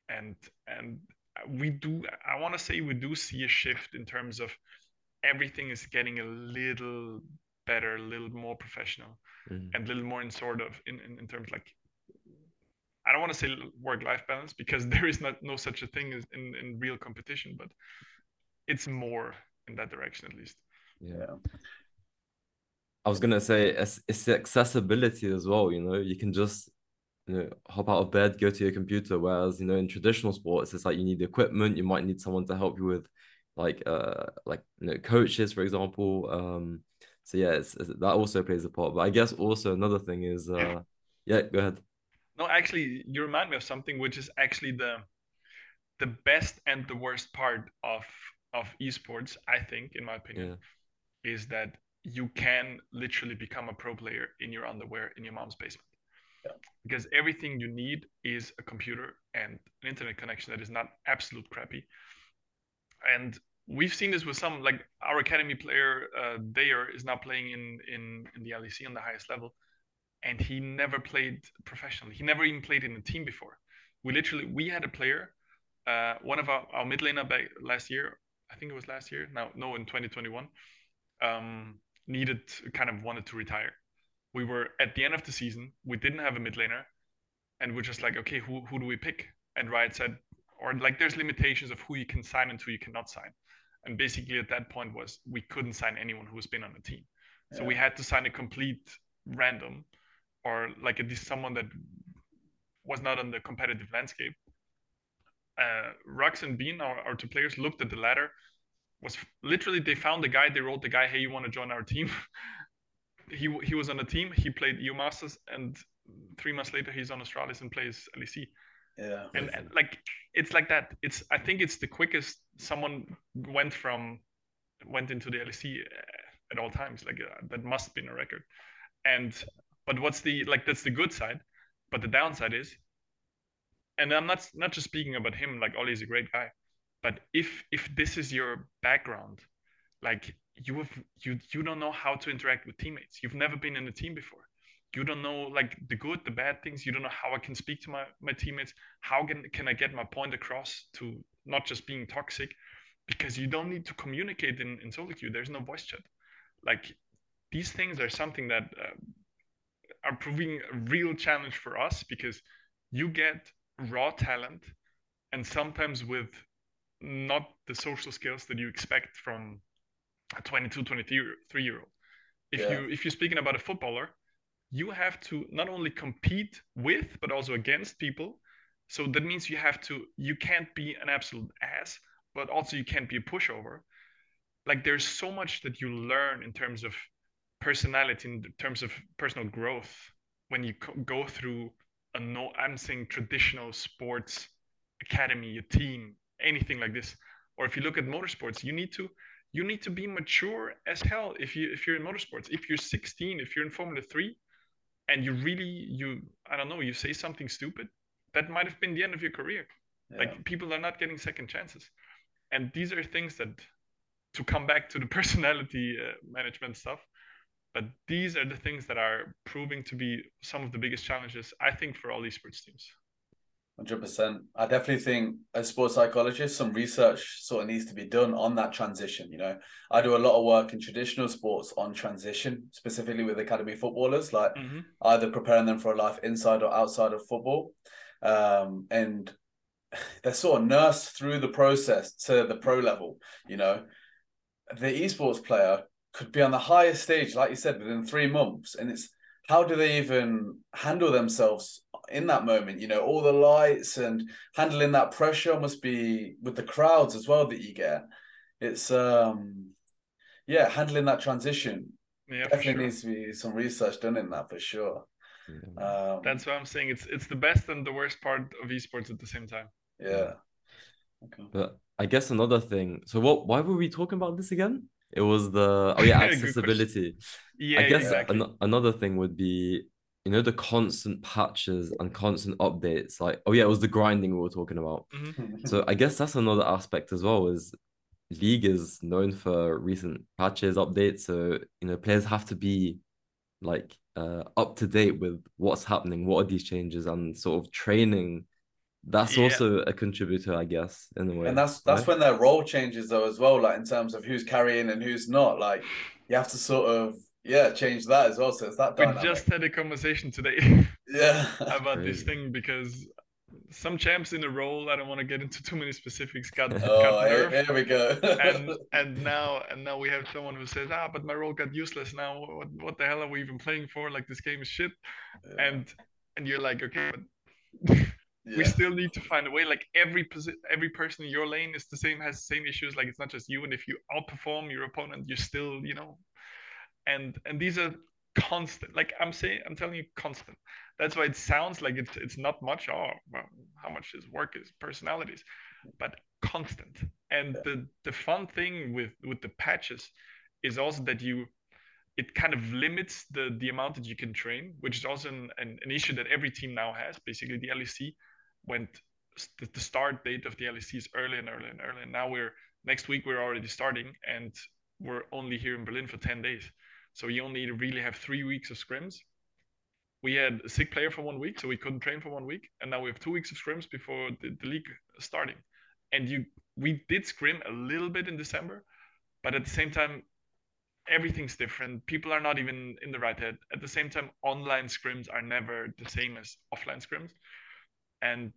and and we do. I want to say we do see a shift in terms of everything is getting a little better, a little more professional, mm-hmm. and a little more in sort of in, in, in terms like I don't want to say work-life balance because there is not no such a thing as in, in real competition, but it's more in that direction at least. Yeah. I was gonna say it's, it's the accessibility as well. You know, you can just you know hop out of bed, go to your computer. Whereas you know in traditional sports, it's like you need equipment. You might need someone to help you with like uh like you know coaches, for example. Um, so yeah, it's, it's, that also plays a part. But I guess also another thing is, uh, yeah, go ahead. No, actually, you remind me of something which is actually the the best and the worst part of of esports. I think, in my opinion, yeah. is that you can literally become a pro player in your underwear in your mom's basement. Yeah. Because everything you need is a computer and an internet connection that is not absolute crappy. And we've seen this with some like our academy player uh, Dajor is now playing in in in the LEC on the highest level, and he never played professionally. He never even played in a team before. We literally we had a player, uh, one of our, our mid laner back last year. I think it was last year. Now no, in 2021, um, needed kind of wanted to retire. We were at the end of the season. We didn't have a mid laner, and we're just like, okay, who who do we pick? And Riot said, or like there's limitations of who you can sign and who you cannot sign and basically at that point was we couldn't sign anyone who's been on the team so we had to sign a complete random or like at least someone that was not on the competitive landscape uh, Rux and Bean, our, our two players, looked at the ladder. Was literally they found the guy. They wrote the guy, "Hey, you want to join our team?" he he was on the team. He played EU Masters, and three months later, he's on Astralis and plays LEC. Yeah. And, and, like it's like that. It's I think it's the quickest someone went from went into the LEC uh, at all times. Like uh, that must have been a record. And but what's the like that's the good side, but the downside is, and I'm not not just speaking about him. Like Ollie's a great guy, but if if this is your background, like you have you you don't know how to interact with teammates. You've never been in a team before you don't know like the good the bad things you don't know how i can speak to my, my teammates how can, can i get my point across to not just being toxic because you don't need to communicate in, in solo queue there's no voice chat like these things are something that uh, are proving a real challenge for us because you get raw talent and sometimes with not the social skills that you expect from a 22 23 year old if yeah. you if you're speaking about a footballer you have to not only compete with but also against people so that means you have to you can't be an absolute ass but also you can't be a pushover like there's so much that you learn in terms of personality in terms of personal growth when you go through a no i'm saying traditional sports academy, a team, anything like this. Or if you look at motorsports, you need to you need to be mature as hell if you if you're in motorsports. If you're 16, if you're in Formula 3 and you really you I don't know, you say something stupid, that might have been the end of your career. Yeah. Like people are not getting second chances. And these are things that to come back to the personality uh, management stuff, but these are the things that are proving to be some of the biggest challenges I think for all these sports teams. Hundred percent. I definitely think as sports psychologists, some research sort of needs to be done on that transition. You know, I do a lot of work in traditional sports on transition, specifically with academy footballers, like mm-hmm. either preparing them for a life inside or outside of football, um, and they're sort of nursed through the process to the pro level. You know, the esports player could be on the highest stage, like you said, within three months, and it's how do they even handle themselves in that moment you know all the lights and handling that pressure must be with the crowds as well that you get. It's um yeah handling that transition yeah, definitely sure. needs to be some research done in that for sure. Um, that's what i'm saying. It's it's the best and the worst part of esports at the same time. Yeah. Okay. but i guess another thing so what why were we talking about this again? It was the oh yeah accessibility. Yeah i guess exactly. an- another thing would be you know the constant patches and constant updates like oh yeah it was the grinding we were talking about mm-hmm. so i guess that's another aspect as well is league is known for recent patches updates so you know players have to be like uh, up to date with what's happening what are these changes and sort of training that's yeah. also a contributor i guess in a way and that's that's right? when their role changes though as well like in terms of who's carrying and who's not like you have to sort of yeah, change that as well. So it's that. We just had a conversation today. yeah. about this thing because some champs in a role. I don't want to get into too many specifics. Got, oh, got here, here, we go. and and now and now we have someone who says, ah, but my role got useless now. What what the hell are we even playing for? Like this game is shit. Yeah. And and you're like, okay, but. Yeah. we still need to find a way like every posi- every person in your lane is the same has the same issues like it's not just you and if you outperform your opponent you're still you know and and these are constant like i'm saying i'm telling you constant. That's why it sounds like it's it's not much oh well, how much is work is personalities but constant. And the the fun thing with with the patches is also that you it kind of limits the the amount that you can train which is also an, an, an issue that every team now has. Basically the lec went the, the start date of the lec is early and early and early and now we're next week we're already starting and we're only here in berlin for 10 days so you only really have three weeks of scrims. We had a sick player for one week, so we couldn't train for one week, and now we have two weeks of scrims before the, the league starting. And you, we did scrim a little bit in December, but at the same time, everything's different. People are not even in the right head. At the same time, online scrims are never the same as offline scrims, and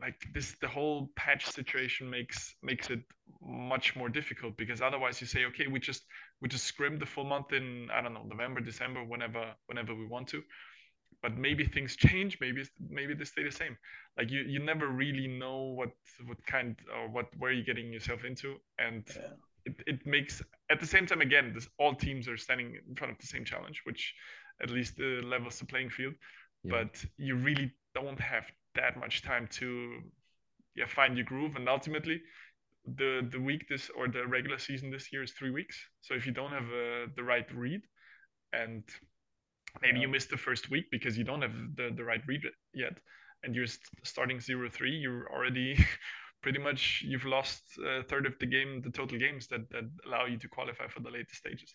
like this the whole patch situation makes makes it much more difficult because otherwise you say okay we just we just scrim the full month in i don't know november december whenever whenever we want to. But maybe things change maybe maybe they stay the same. Like you you never really know what what kind or what where you're getting yourself into. And yeah. it, it makes at the same time again this all teams are standing in front of the same challenge which at least uh, levels the playing field. Yeah. but you really don't have that much time to yeah find your groove. And ultimately the the week this or the regular season this year is three weeks so if you don't have uh, the right read and maybe yeah. you missed the first week because you don't have the, the right read yet and you're st- starting zero three you're already pretty much you've lost a third of the game the total games that that allow you to qualify for the later stages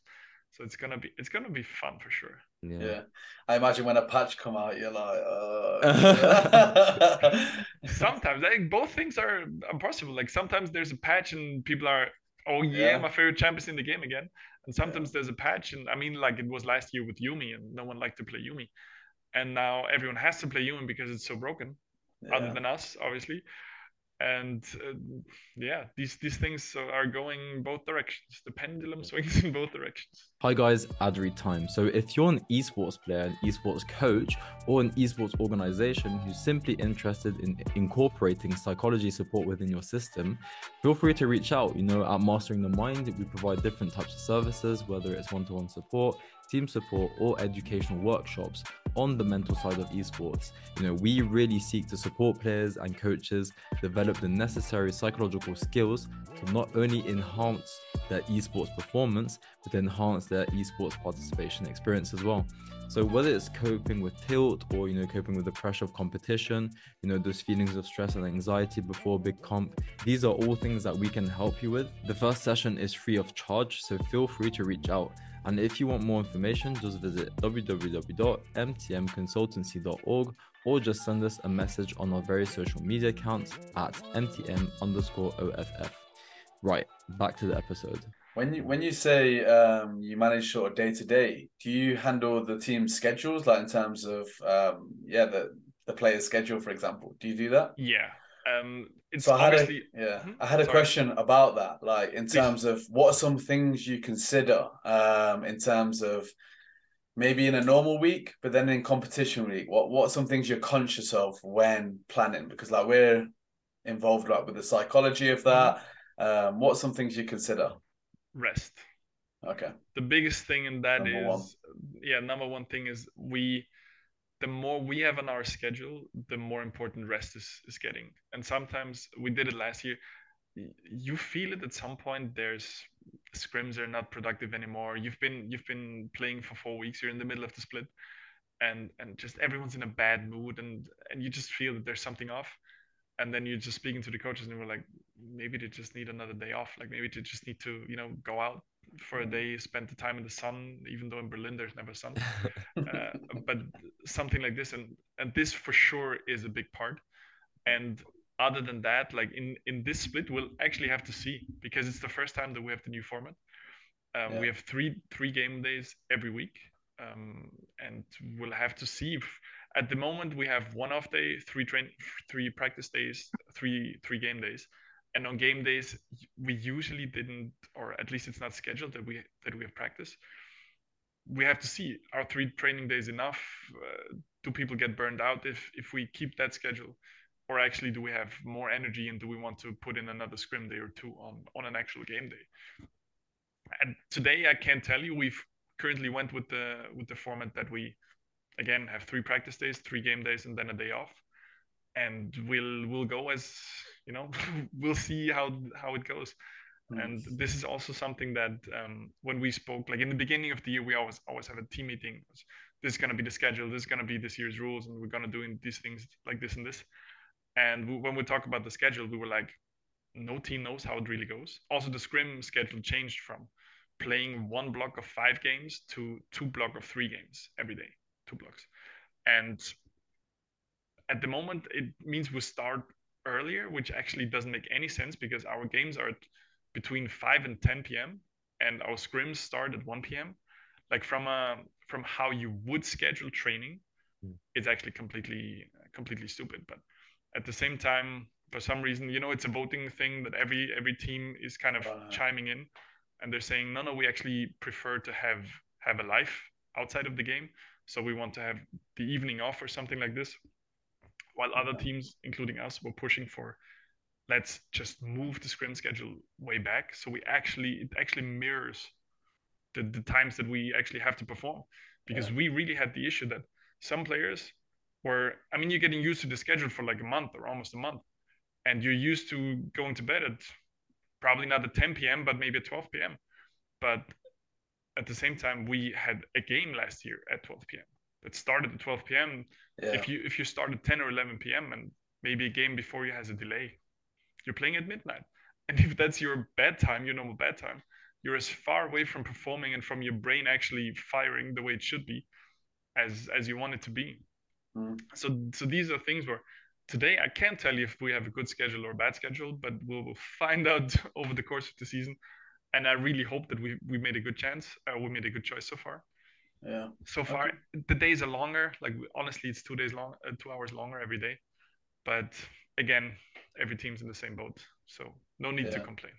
so it's gonna be it's gonna be fun for sure. Yeah. yeah. I imagine when a patch come out, you're like, uh... sometimes like both things are impossible. Like sometimes there's a patch and people are, oh yeah, yeah. my favorite champ is in the game again. And sometimes yeah. there's a patch, and I mean, like it was last year with Yuumi, and no one liked to play Yuumi, and now everyone has to play Yuumi because it's so broken. Other than us, obviously and uh, yeah these these things are going both directions. The pendulum swings in both directions. Hi guys. Ad read time. So if you're an esports player an esports coach or an esports organization who's simply interested in incorporating psychology support within your system feel free to reach out. You know at mastering the mind we provide different types of services whether it's one-to-one support team support, or educational workshops, on the mental side of esports. You know, we really seek to support players and coaches develop the necessary psychological skills to not only enhance their esports performance, but enhance their esports participation experience as well. So whether it's coping with tilt or you know coping with the pressure of competition, you know those feelings of stress and anxiety before a big comp, these are all things that we can help you with. The first session is free of charge, so feel free to reach out. And if you want more information, just visit www.mtmconsultancy.org or just send us a message on our various social media accounts at mtm underscore off. Right, back to the episode. When you when you say um, you manage sort of day to day, do you handle the team's schedules, like in terms of um, yeah the the player's schedule, for example? Do you do that? Yeah. Um, it's so I had a, yeah, Mhm. I had a Sorry. question about that, like in Please. terms of what are some things you consider, um, in terms of maybe in a normal week, but then in competition week, what what are some things you're conscious of when planning? Because like we're involved like with the psychology of that. Um, what are some things you consider? Rest. Okay, the biggest thing in that is, Number one. yeah number one thing is we the more we have on our schedule the more important rest is is getting. And sometimes we did it last year. You feel it at some point there's scrims are not productive anymore. You've been you've been playing for four weeks you're in the middle of the split and and just everyone's in a bad mood and and you just feel that there's something off and then you're just speaking to the coaches and we're like maybe they just need another day off. Like maybe they just need to you know go out for a day spend the time in the sun even though in berlin there's never sun. Uh, but something like this and and this for sure is a big part. And other than that like in in this split we'll actually have to see because it's the first time that we have the new format. Um, Yeah. we have three three game days every week. Um, and we'll have to see if at the moment we have one off day three train three practice days three three game days. And on game days we usually didn't or at least it's not scheduled that we that we have practice. We have to see are three training days enough? Uh, do people get burned out if if we keep that schedule? Or actually do we have more energy and do we want to put in another scrim day or two on on an actual game day? And today i can't tell you. We've currently went with the with the format that we again have three practice days three game days and then a day off. And we'll we'll go as you know we'll see how how it goes. Mm. and this is also something that um, when we spoke like in the beginning of the year we always always have a team meeting. This is going to be the schedule this is going to be this year's rules and we're going to do these things like this and this. And we, when we talk about the schedule we were like no team knows how it really goes. Also the scrim schedule changed from playing one block of five games to two block of three games every day two blocks and at the moment it means we start earlier which actually doesn't make any sense because our games are at between 5 and 10 p.m. and our scrims start at 1 p.m. Like from a from how you would schedule training, Mm. it's actually completely completely stupid. But at the same time, for some reason, you know, it's a voting thing that every every team is kind of Uh. chiming in, and they're saying, no, no, we actually prefer to have have a life outside of the game. So we want to have the evening off or something like this. While other teams, including us, were pushing for let's just move the scrim schedule way back. So we actually it actually mirrors the, the times that we actually have to perform because we really had the issue that some players were i mean you're getting used to the schedule for like a month or almost a month and you're used to going to bed at probably not at 10 p.m but maybe at 12 p.m but at the same time we had a game last year at 12 p.m that started at 12 p.m Yeah. if you if you start at 10 or 11 p.m and maybe a game before you has a delay you're playing at midnight and if that's your bedtime your normal bedtime you're as far away from performing and from your brain actually firing the way it should be as as you want it to be Mm. so so these are things where today i can't tell you if we have a good schedule or a bad schedule but we'll, we'll find out over the course of the season and i really hope that we we made a good chance uh, we made a good choice so far yeah. so far Okay. the days are longer like honestly it's two days long uh, two hours longer every day but again every team's in the same boat so no need to complain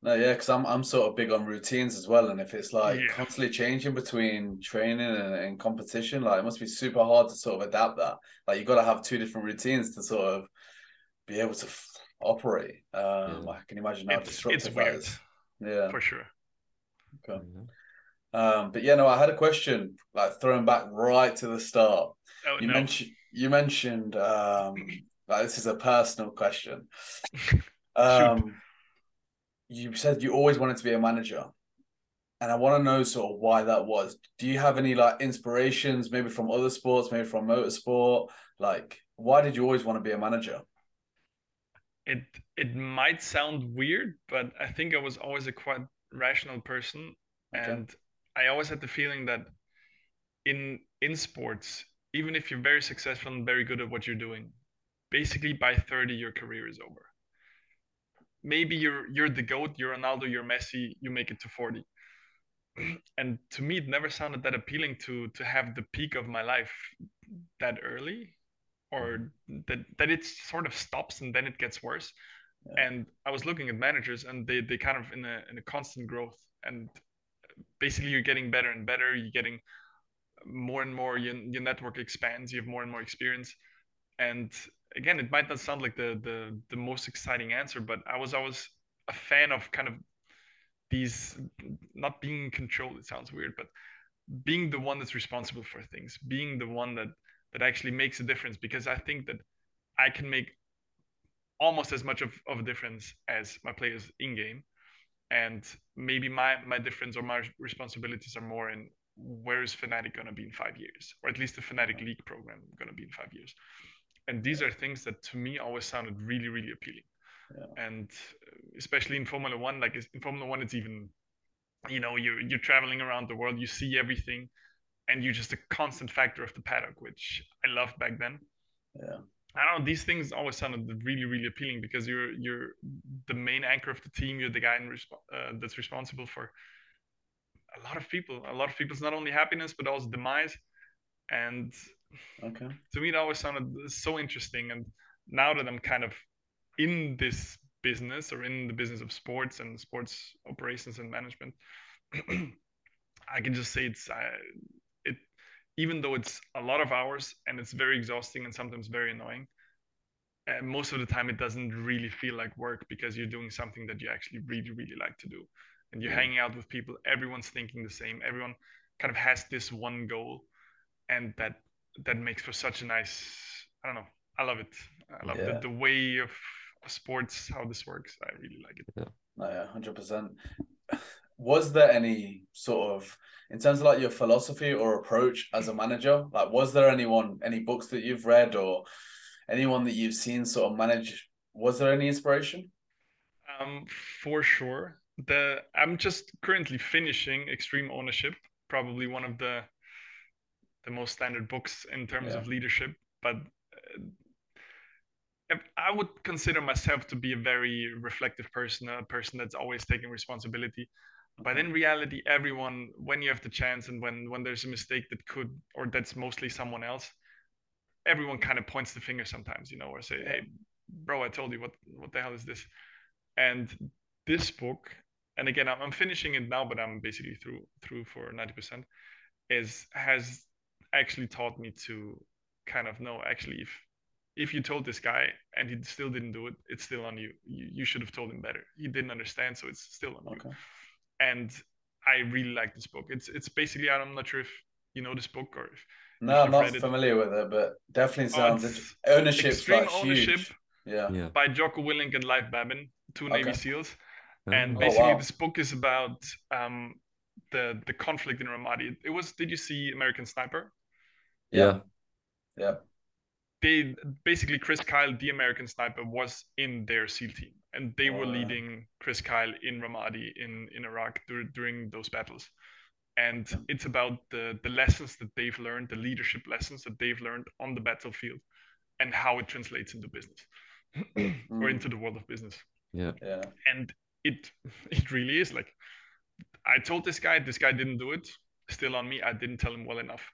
No, yeah, because I'm I'm sort of big on routines as well, and if it's like Yeah. constantly changing between training and, and competition, like it must be super hard to sort of adapt that. Like you got to have two different routines to sort of be able to f- operate. Um, Yeah. I can imagine how it's, disruptive it's that weird is. Yeah. for sure Okay. Mhm. Um, but yeah, no, I had a question, like throwing back right to the start. Oh, you no. mentioned you mentioned um, like this is a personal question. Um, you said you always wanted to be a manager, and I want to know sort of why that was. Do you have any like inspirations, maybe from other sports, maybe from motorsport? Like, why did you always want to be a manager? It it might sound weird, but I think I was always a quite rational person, Okay. and I always had the feeling that in in sports, even if you're very successful and very good at what you're doing, basically by 30 your career is over. Maybe you're you're the goat, you're Ronaldo, you're Messi, you make it to 40. And to me, it never sounded that appealing to to have the peak of my life that early, or uh-huh. that that it sort of stops and then it gets worse. Yeah. And I was looking at managers, and they they kind of in a in a constant growth, and basically you're getting better and better. You're getting more and more. Your your network expands. You have more and more experience. And again, it might not sound like the the the most exciting answer, but I was always a fan of kind of these not being in control. It sounds weird, but being the one that's responsible for things, being the one that that actually makes a difference. Because I think that I can make almost as much of, of a difference as my players in game and maybe my my difference or my responsibilities are more in where is Fnatic going to be in five years or at least the Fnatic League program going to be in five years and these are things that to me always sounded really really appealing Yeah. and uh, especially in Formula One like in Formula One it's even you know you're you're traveling around the world you see everything and you're just a constant factor of the paddock which I loved back then Yeah. I don't know. These things always sounded really, really appealing because you're you're the main anchor of the team. You're the guy in resp- uh, that's responsible for a lot of people. A lot of people's not only happiness but also demise. And Okay. to me, it always sounded so interesting. And now that I'm kind of in this business or in the business of sports and sports operations and management, I can just say it's it. Even though it's a lot of hours and it's very exhausting and sometimes very annoying, uh, most of the time it doesn't really feel like work because you're doing something that you actually really really like to do, and you're Yeah. hanging out with people. Everyone's thinking the same. Everyone kind of has this one goal, and that that makes for such a nice. I don't know. I love it. I love Yeah. the, the way of sports how this works. I really like it. No, yeah, hundred percent. Was there any sort of in terms of like your philosophy or approach as a manager? Like, was there anyone, any books that you've read or anyone that you've seen sort of manage? Was there any inspiration? Um, for sure. The I'm just currently finishing Extreme Ownership, probably one of the the most standard books in terms Yeah. of leadership. But uh, I would consider myself to be a very reflective person, a person that's always taking responsibility. But in reality, everyone, when you have the chance and when when there's a mistake that could or that's mostly someone else, everyone kind of points the finger sometimes, you know, or say, "Hey, bro, I told you what what the hell is this?" And this book, and again, I'm, I'm finishing it now, but I'm basically through through for ninety percent, is has actually taught me to kind of know actually if if you told this guy and he still didn't do it, it's still on you. You, you should have told him better. He didn't understand, so it's still on you Okay. And I really like this book. It's it's basically I'm not sure if you know this book or if No, I'm not read it- familiar with it, but definitely Oh, sounds it's ownership's Extreme like Ownership huge. Yeah. Yeah. by Jocko Willink and Leif Babin, two Navy SEAls. Oh. And Oh, basically, wow. this book is about um, the the conflict in Ramadi. It was. Did you see American Sniper? yeah. Yeah. They basically Chris Kyle, the American Sniper, was in their SEAL team, and they were Oh, leading Chris Kyle in Ramadi in in Iraq dur- during those battles. And it's about the the lessons that they've learned, the leadership lessons that they've learned on the battlefield, and how it translates into business or Mm. into the world of business. Yeah. Yeah. and it it really is like i told this guy this guy didn't do it still on me i didn't tell him well enough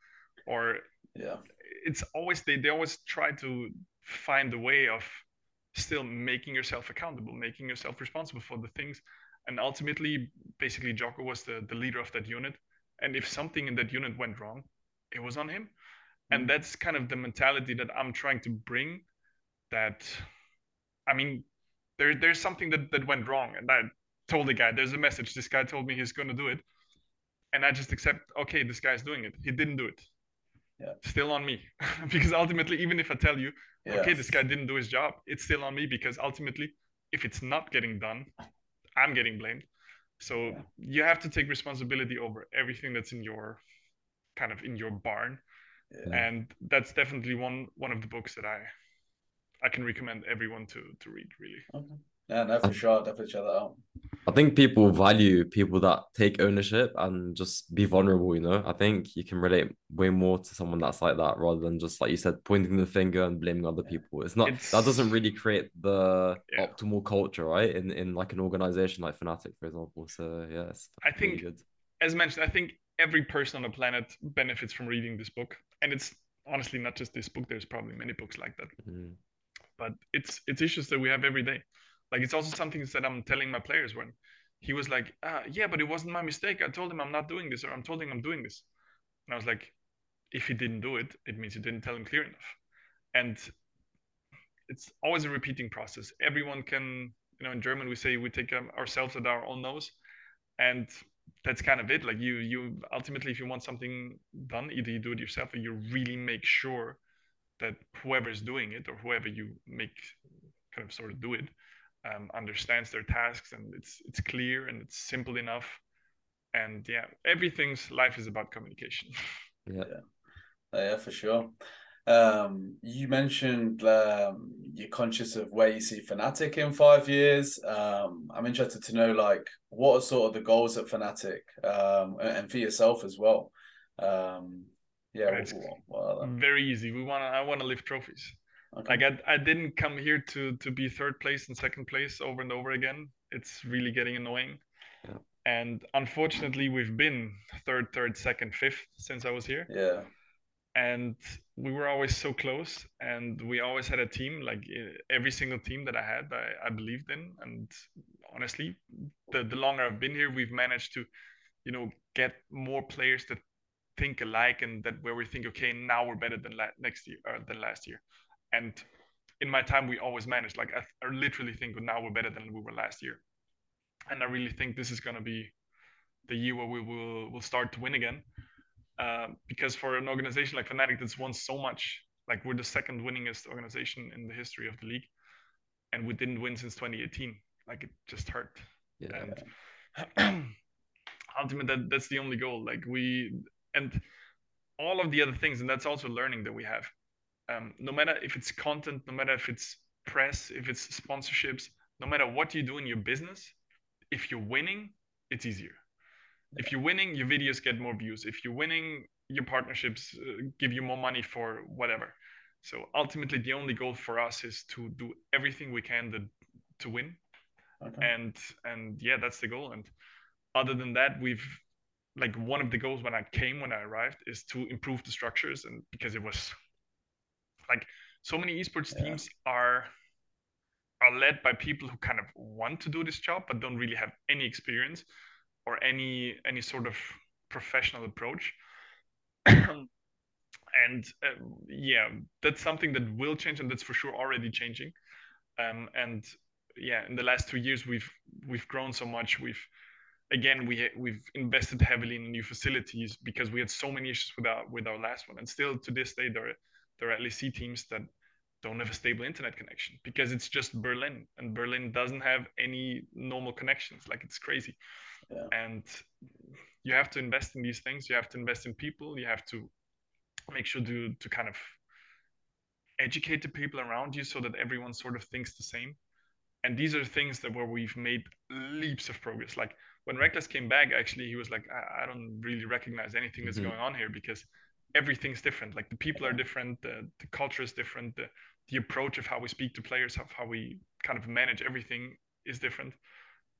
or Yeah. it's always they, they always try to find a way of still making yourself accountable making yourself responsible for the things and ultimately basically jocko was the, the leader of that unit and if something in that unit went wrong it was on him Mm. and that's kind of the mentality that i'm trying to bring that i mean there, there's something that, that went wrong and i told the guy there's a message this guy told me he's going to do it and I just accept, okay, this guy's doing it. He didn't do it. Yeah. Still on me. because ultimately, even if I tell you, Yeah. okay, this guy didn't do his job, it's still on me because ultimately, if it's not getting done, I'm getting blamed. So Yeah. you have to take responsibility over everything that's in your kind of in your barn. And that's definitely one one of the books that I I can recommend everyone to to read really. Okay. Yeah, no, for sure. Definitely check that out. I think people value people that take ownership and just be vulnerable, you know. I think you can relate way more to someone that's like that rather than just like you said, pointing the finger and blaming other Yeah. people. It's not It's- that doesn't really create the Yeah. optimal culture, right? In in like an organization like Fnatic, for example. So yeah, I really think good. as mentioned, I think every person on the planet benefits from reading this book. And it's honestly not just this book, there's probably many books like that. Mhm. But it's it's issues that we have every day. Like it's also something that I'm telling my players when he was like, ah, yeah, but it wasn't my mistake. I told him I'm not doing this, or I'm told him I'm doing this. And I was like, if he didn't do it, it means you didn't tell him clear enough. And it's always a repeating process. Everyone can, you know, in German we say we take um, ourselves at our own nose, and that's kind of it. Like you, you ultimately, if you want something done, either you do it yourself or you really make sure that whoever is doing it or whoever you make kind of sort of do it um, understands their tasks and it's it's clear and it's simple enough. And yeah, everything's life is about communication. Yeah. Uh, yeah, for sure. Um, you mentioned um, you're conscious of where you see Fnatic in five years. Um, I'm interested to know, like, what are sort of the goals at Fnatic, um, and, and for yourself as well. Um, yeah, Right. what, what? Very easy. We want to. I want to lift trophies. Okay. Like I, I didn't come here to to be third place and second place over and over again. It's really getting annoying. Yeah. And unfortunately, we've been third, third, second, fifth since I was here. Yeah, and we were always so close and we always had a team like every single team that i had i, I believed in and honestly the, the longer i've been here we've managed to you know get more players that think alike and that where we think okay now we're better than la- next year or than last year and in my time we always managed like I, I literally think now we're better than we were last year and i really think this is going to be the year where we will will start to win again um, because for an organization like Fnatic that's won so much, like we're the second winningest organization in the history of the league, and we didn't win since 2018. Like it just hurt. Yeah. And ultimately, that, that's the only goal. Like we and all of the other things, and that's also learning that we have. Um, no matter if it's content, no matter if it's press, if it's sponsorships, no matter what you do in your business, if you're winning, it's easier. If you're winning your videos get more views. If you're winning your partnerships uh, give you more money for whatever. So ultimately the only goal for us is to do everything we can to, to win. Okay. and and yeah that's the goal. And other than that we've like one of the goals when i came when i arrived is to improve the structures and because it was like so many esports Yeah. teams are are led by people who kind of want to do this job but don't really have any experience or any any sort of professional approach. And uh, yeah that's something that will change and that's for sure already changing. Um, and yeah in the last two years we've we've grown so much. We've again we we've invested heavily in new facilities because we had so many issues with our with our last one. And still to this day there there are LEC teams that don't have a stable internet connection because it's just Berlin and Berlin doesn't have any normal connections. Like it's crazy. Yeah. and you have to invest in these things. You have to invest in people. You have to make sure to to kind of educate the people around you so that everyone sort of thinks the same. And these are things that where we've made leaps of progress. Like when Rekkles came back actually he was like i, I don't really recognize anything that's Mhm. going on here because everything's different. Like the people are different the, the culture is different the, the approach of how we speak to players of how we kind of manage everything is different.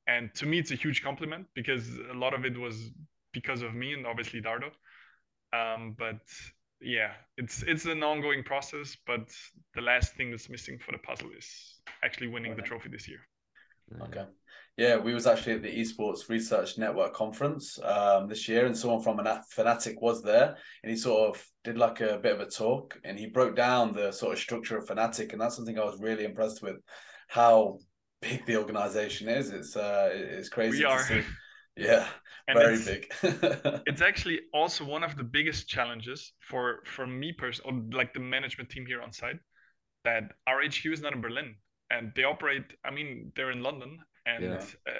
And to me it's a huge compliment because a lot of it was because of me and obviously dardo. Um, but yeah it's it's an ongoing process but the last thing that's missing for the puzzle is actually winning the trophy this year. Okay. Yeah, we was actually at the Esports Research Network conference um, this year, and someone from Fna- Fnatic was there, and he sort of did like a bit of a talk, and he broke down the sort of structure of Fnatic, and that's something I was really impressed with, how big the organization is. It's uh, it's crazy we to are see. Yeah, And very it's- big. it's actually also one of the biggest challenges for for me personally, or like the management team here on site, that our HQ is not in Berlin, and they operate. I mean, they're in London, and Yeah. uh,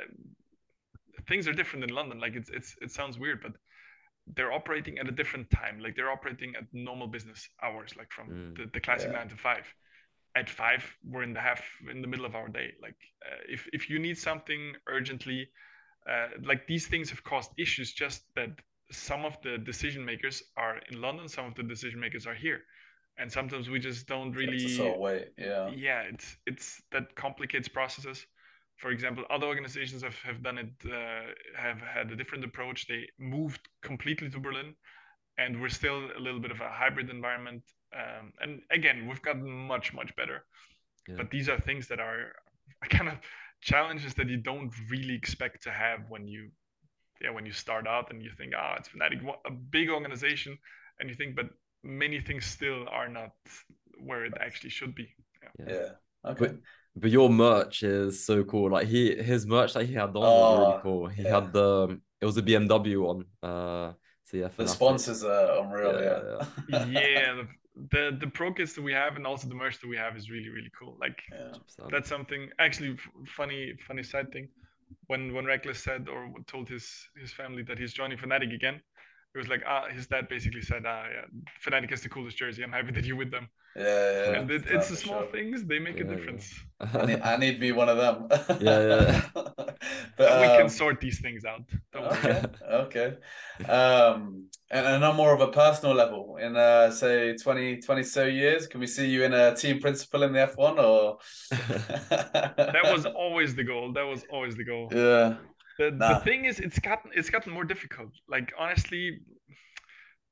things are different in London. Like it's it's it sounds weird, but they're operating at a different time. Like they're operating at normal business hours, like from Mm. the, the classic Yeah. nine to five. At five, we're in the half in the middle of our day. Like uh, if if you need something urgently, uh, like these things have caused issues. Just that some of the decision makers are in London, some of the decision makers are here, and sometimes we just don't really way. Yeah. yeah it's it's that complicates processes for example other organizations have, have done it uh, have had a different approach they moved completely to berlin and we're still a little bit of a hybrid environment um, and again we've gotten much much better Yeah. but these are things that are kind of challenges that you don't really expect to have when you yeah when you start out and you think ah it's Fnatic what a big organization and you think but many things still are not where it actually should be yeah. Yeah. Okay. But but your merch is so cool. Like he his merch that he had on was really Oh, cool. He yeah. had the it was a BMW one. Uh so yeah, The sponsors are unreal. Yeah, Yeah. yeah the, the the pro kits that we have and also the merch that we have is really really cool like Yeah. that's something actually f- funny funny side thing when when Rekkles said or told his his family that he's joining Fnatic again it was like ah his dad basically said ah yeah Fnatic has the coolest jersey i'm happy that you're with them Yeah. yeah, and it, it's the small sure. things they make Yeah, a yeah. difference I need, I need to be one of them. Yeah, yeah. but And we can um, sort these things out don't worry okay, okay. Um, and, and on more of a personal level, in uh, say 20, 20 so years, can we see you in a team principal in the F one or? that was always the goal that was always the goal yeah, the, Nah. the thing is it's gotten it's gotten more difficult like honestly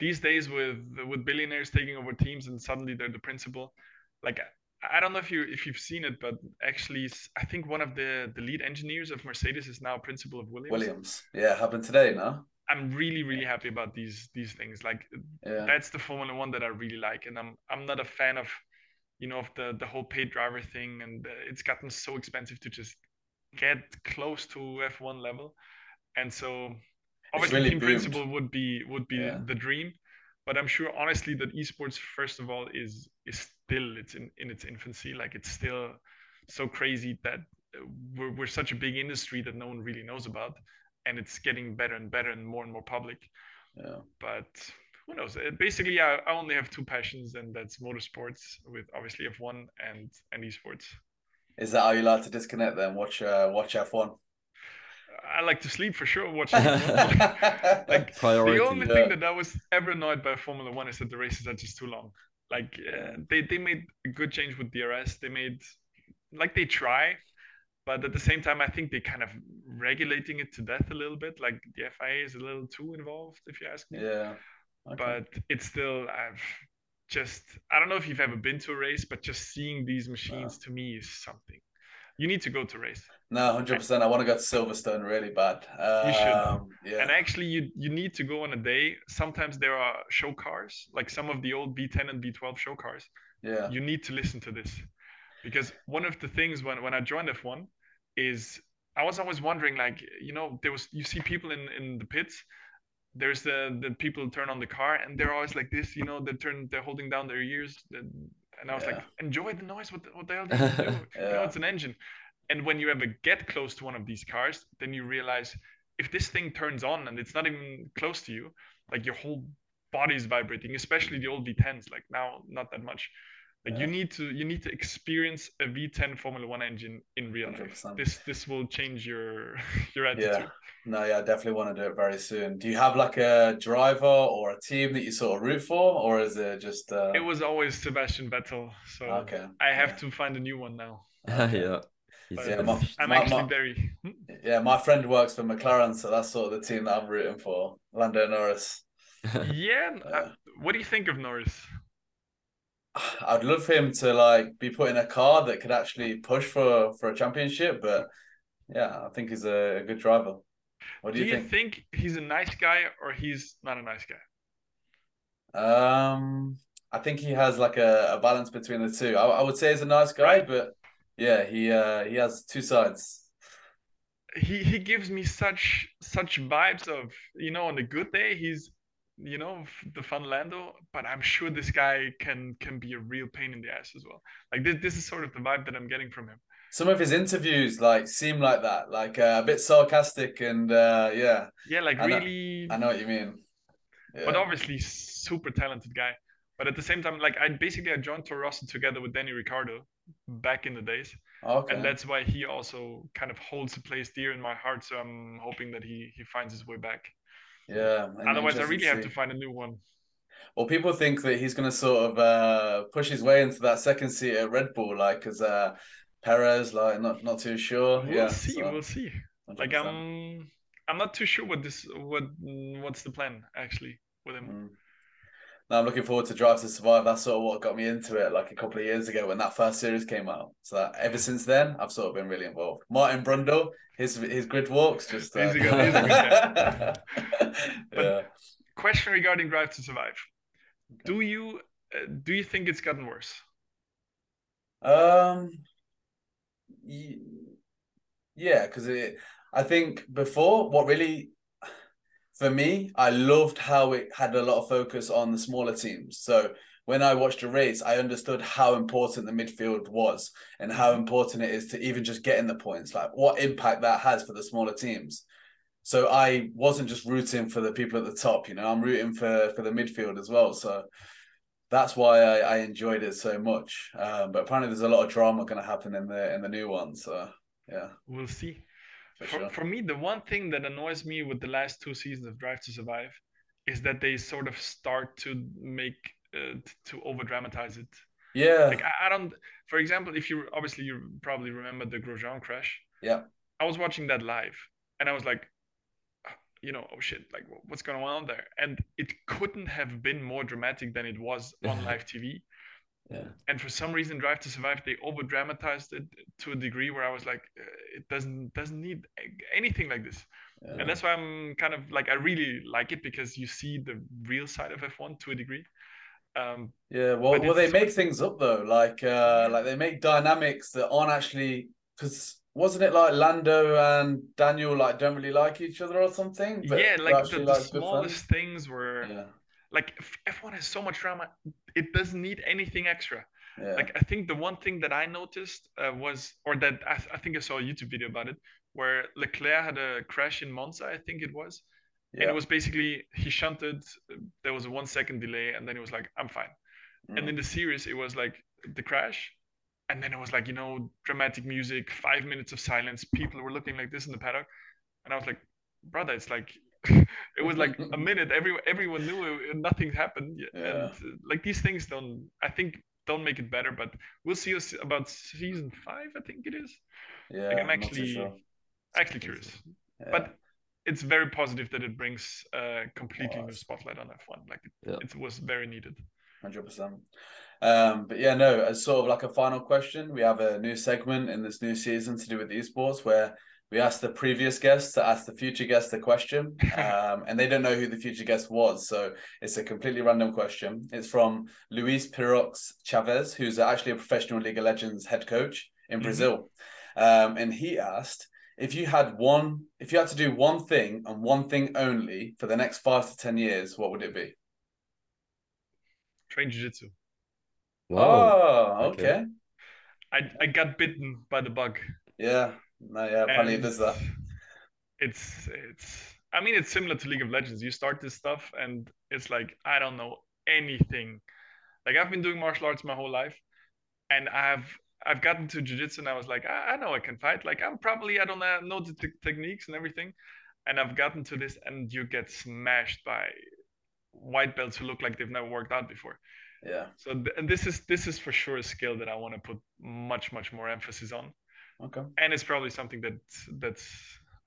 these days with with billionaires taking over teams and suddenly they're the principal like i don't know if you if you've seen it but actually I think one of the the lead engineers of mercedes is now principal of williams. Williams. Yeah, happened today, no? i'm really really happy about these these things. Like Yeah, that's the formula one that i really like and i'm i'm not a fan of you know of the the whole paid driver thing and uh, it's gotten so expensive to just get close to f1 level. And so obviously really team boomed. principal would be would be Yeah. the dream but i'm sure honestly that esports first of all is is still it's in in its infancy like it's still so crazy that we're, we're such a big industry that no one really knows about and it's getting better and better and more and more public yeah. but who knows? Basically, I, I only have two passions, and that's motorsports with obviously F1 and and esports. Is that how you like to disconnect then? Watch, uh, watch F one. I like to sleep for sure watching like Priority. the only Yeah. thing that I was ever annoyed by Formula One is that the races are just too long. Like uh, they they made a good change with DRS. They made like they try, but at the same time, I think they kind of regulating it to death a little bit. Like the FIA is a little too involved, if you ask me. yeah. Okay. but it's still I've just I don't know if you've ever been to a race, but just seeing these machines to me is something. You need to go to race, No, hundred percent. I want to go to Silverstone really bad. Um, You should. Yeah. and actually you you need to go on a day. Sometimes there are show cars, like some of the old V10 and V12 show cars. yeah. You need to listen to this, because one of the things when when I joined F1 is I was always wondering, like you know, there was you see people in in the pits. There's the the people turn on the car and they're always like this, you know, they turn they're holding down their ears. And I was like, enjoy the noise. What the, what the hell do you do? You know, it's an engine. And when you ever get close to one of these cars, then you realize if this thing turns on and it's not even close to you, like your whole body is vibrating, especially the old V10s. Like now, not that much. Like you need to you need to experience a V10 Formula One engine in real life. 100%. This this will change your your attitude. Yeah. No, yeah, I definitely want to do it very soon. Do you have like a driver or a team that you sort of root for, or is it just? Uh... It was always Sebastian Vettel, so okay. I have yeah. to find a new one now. Yeah. He's Yeah, my- I'm my- actually my- very Yeah, my friend works for McLaren, so that's sort of the team that I'm rooting for. Lando Norris. yeah. Uh, uh, what do you think of Norris? I'd love for him to like be put in a car that could actually push for for a championship, but yeah, I think he's a, a good driver. What do, Do you, you think? think he's a nice guy or he's not a nice guy? Um, I think he has like a, a balance between the two. I, I would say he's a nice guy, Right. but yeah, he uh he has two sides. he he gives me such such vibes of you know on a good day he's you know the fun Lando, but I'm sure this guy can can be a real pain in the ass as well. Like this this is sort of the vibe that I'm getting from him. Some of his interviews like seem like that, like uh, a bit sarcastic and uh, yeah. Yeah, like I know- really. I know what you mean. Yeah. But obviously super talented guy. But at the same time, like I basically I joined Toro Rosso together with Danny Ricciardo back in the days, okay. and that's why he also kind of holds a place dear in my heart. So I'm hoping that he he finds his way back. yeah. Otherwise, I really have to find a new one. Well, people think that he's going to sort of uh, push his way into that second seat at Red Bull, like because uh, Perez, like not not too sure. We'll yeah, see. so, We'll see. Like 100%. I'm I'm not too sure what this what what's the plan actually with him. Mm. No, I'm looking forward to Drive to Survive. That's sort of what got me into it, like a couple of years ago when that first series came out. So that, ever since then, I've sort of been really involved. Martin Brundle, his his grid walks, just uh... Good- he's a good. But- yeah. Question regarding Drive to Survive. Do you uh, do you think it's gotten worse? Um. y- Yeah, because it. I think before what really, for me, I loved how it had a lot of focus on the smaller teams. So when I watched a race, I understood how important the midfield was and how important it is to even just getting the points. Like what impact that has for the smaller teams. So I wasn't just rooting for the people at the top. You know, I'm rooting for for the midfield as well. So that's why I, I enjoyed it so much. Um, but apparently, there's a lot of drama going to happen in the in the new one. So yeah, We'll see. For For, sure. for me, the one thing that annoys me with the last two seasons of Drive to Survive is that they sort of start to make uh, to over dramatize it. Yeah, Like I, I don't. For example, if you obviously you probably remember the Grosjean crash. yeah, I was watching that live, and I was like, "Ah, you know, oh shit, like what's going on there? And it couldn't have been more dramatic than it was on live TV. Yeah, And for some reason, Drive to Survive, they over dramatized it to a degree where I was like, uh, it doesn't doesn't need anything like this. yeah. And that's why I'm kind of like I really like it because you see the real side of F1 to a degree. Um, Yeah, well, well, they make things up though. Like, uh, like they make dynamics that aren't actually because wasn't it like Lando and Daniel like don't really like each other or something? But yeah, like the, the like, smallest things were friends? Like F- F1 has so much drama, it doesn't need anything extra. Yeah, yeah, like I think the one thing that I noticed uh, was, or that I, I think I saw a YouTube video about it, where Leclerc had a crash in Monza, I think it was, and it was basically he shunted. There was a one second delay, and then he was like, "I'm fine." And Mm. in the series, it was like the crash, and then it was like you know dramatic music, five minutes of silence, people were looking like this in the paddock, and I was like, "Brother, it's like." it was like a minute. Every everyone knew it, nothing happened, Yeah. and uh, like these things don't. I think don't make it better, but we'll see us about season five. I think it is. yeah. like, I'm actually- sure. Actually curious, Yeah. but it's very positive that it brings a completely new spotlight on F1. Like it, Yeah. it was very needed. Hundred percent. Um, but yeah, no. As sort of like a final question, we have a new segment in this new season to do with esports where we ask the previous guests to ask the future guest a question, um, and they don't know who the future guest was, so it's a completely random question. It's from Luis Pirox Chavez, who's actually a professional League of Legends head coach in Mhm. Brazil, um, and he asked. If you had one, if you had to do one thing and one thing only for the next five to ten years, what would it be? Train jiu-jitsu. Oh, okay. okay. I I got bitten by the bug. Yeah, no, yeah, and that. It's it's. I mean, it's similar to League of Legends. You start this stuff, and it's like I don't know anything. Like I've been doing martial arts my whole life, and I've I've gotten to jiu-jitsu, and I was like, I, I know I can fight. Like I'm probably I don't know, know the te- techniques and everything, and I've gotten to this, and you get smashed by white belts who look like they've never worked out before. Yeah, So th- and this is this is for sure a skill that I want to put much much more emphasis on, okay. and it's probably something that that's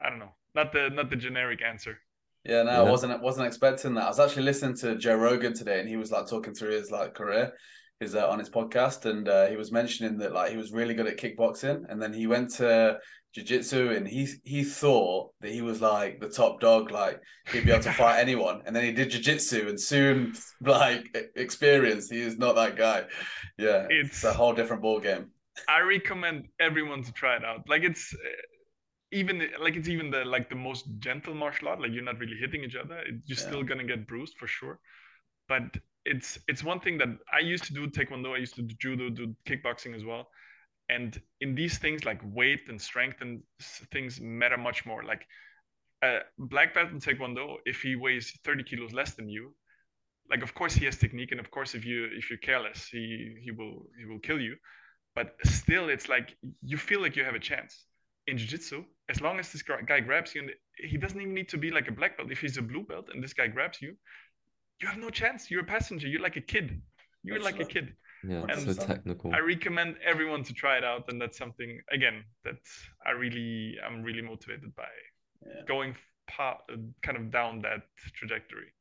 I don't know, not the not the generic answer. Yeah, no, I wasn't wasn't expecting that. I was actually listening to Joe Rogan today, and he was like talking through his like career, his uh, on his podcast, and uh, he was mentioning that like he was really good at kickboxing, and then he went to jiu-jitsu and he he thought that he was like the top dog like he'd be able to fight anyone and then he did jiu-jitsu and soon like experienced he is not that guy yeah it's, It's- a whole different ball game I recommend everyone to try it out. Like it's eh, even like it's even the like the most gentle martial art. Like you're not really hitting each other. You're yeah. still gonna get bruised for sure. But it's it's one thing that i used to do taekwondo. I used to do judo do kickboxing as well. And in these things like weight and strength and things matter much more. Like a black belt in taekwondo if he weighs 30 kilos less than you like of course he has technique and of course if you if you're careless he he will he will kill you but still it's like you feel like you have a chance in jiu-jitsu as long as this guy grabs you and he doesn't even need to be like a black belt. If he's a blue belt and this guy grabs you you have no chance. You're a passenger. You're like a kid. You're that's like a kid. Yeah and so technical. I recommend everyone to try it out and that's something again that i really i'm really motivated by yeah. going part, kind of down that trajectory.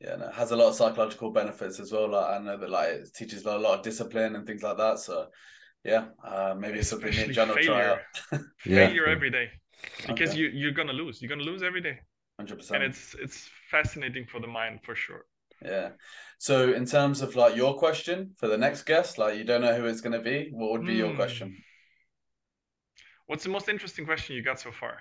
Yeah, and it has a lot of psychological benefits as well. Like I know that like it teaches a lot of discipline and things like that. So yeah, uh, maybe it's something in general try out. failure every day because okay. you you're gonna lose. You're gonna lose every day. Hundred percent. And it's it's fascinating for the mind for sure. Yeah. So in terms of like your question for the next guest, like you don't know who it's gonna be, what would be mm. your question? Hmm. What's the most interesting question you got so far?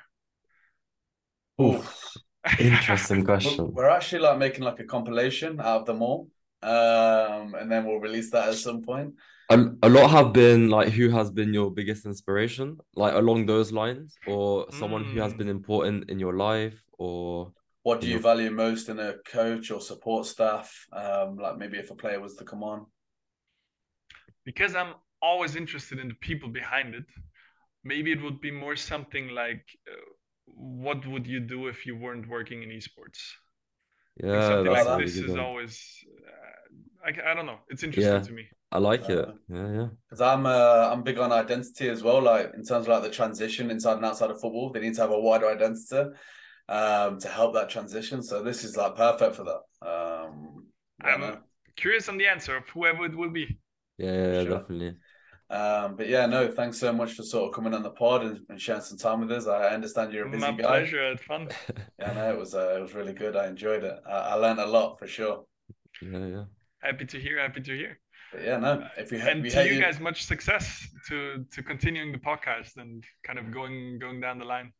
Oof. Interesting question. We're actually like making like a compilation out of them all, um, and then we'll release that at some point. A, a lot have been like who has been your biggest inspiration, like along those lines, or someone mm. who has been hmm. important in your life, or what do you, value most in a coach or support staff? Um, like maybe if a player was to come on. Because I'm always interested in the people behind it. Maybe it would be more something like. Uh, what would you do if you weren't working in esports? Yeah, something like this is always. Uh, I, I don't know. It's interesting yeah, to me. I like it. Yeah, yeah. Because I'm uh, I'm big on identity as well. Like in terms of like the transition inside and outside of football, they need to have a wider identity um, to help that transition. So this is like perfect for that. Um, I'm curious on the answer of whoever it will be. Yeah, yeah sure. definitely. Um, but yeah, no, thanks so much for sort of coming on the pod and, and sharing some time with us. I understand you're a busy My guy. My pleasure. It's fun. yeah, no, it was uh, it was really good. I enjoyed it. I, I learned a lot for sure. Yeah, yeah. Happy to hear. Happy to hear. Yeah, no. If you ha- and to you, you guys, much success to to continuing the podcast and kind of going going down the line.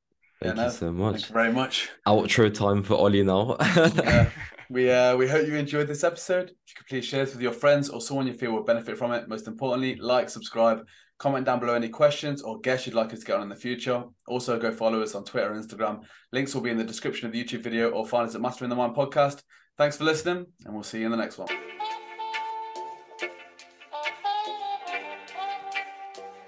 Thank yeah, you no, so much. Thank you very much. Outro time for Ollie now. yeah. We uh, we hope you enjoyed this episode. If you could please share this with your friends or someone you feel will benefit from it. Most importantly, like, subscribe, Comment down below any questions or guests you'd like us to get on in the future. Also, go follow us on Twitter and Instagram. Links will be in the description of the YouTube video or find us at Mastering the Mind podcast. Thanks for listening, and we'll see you in the next one.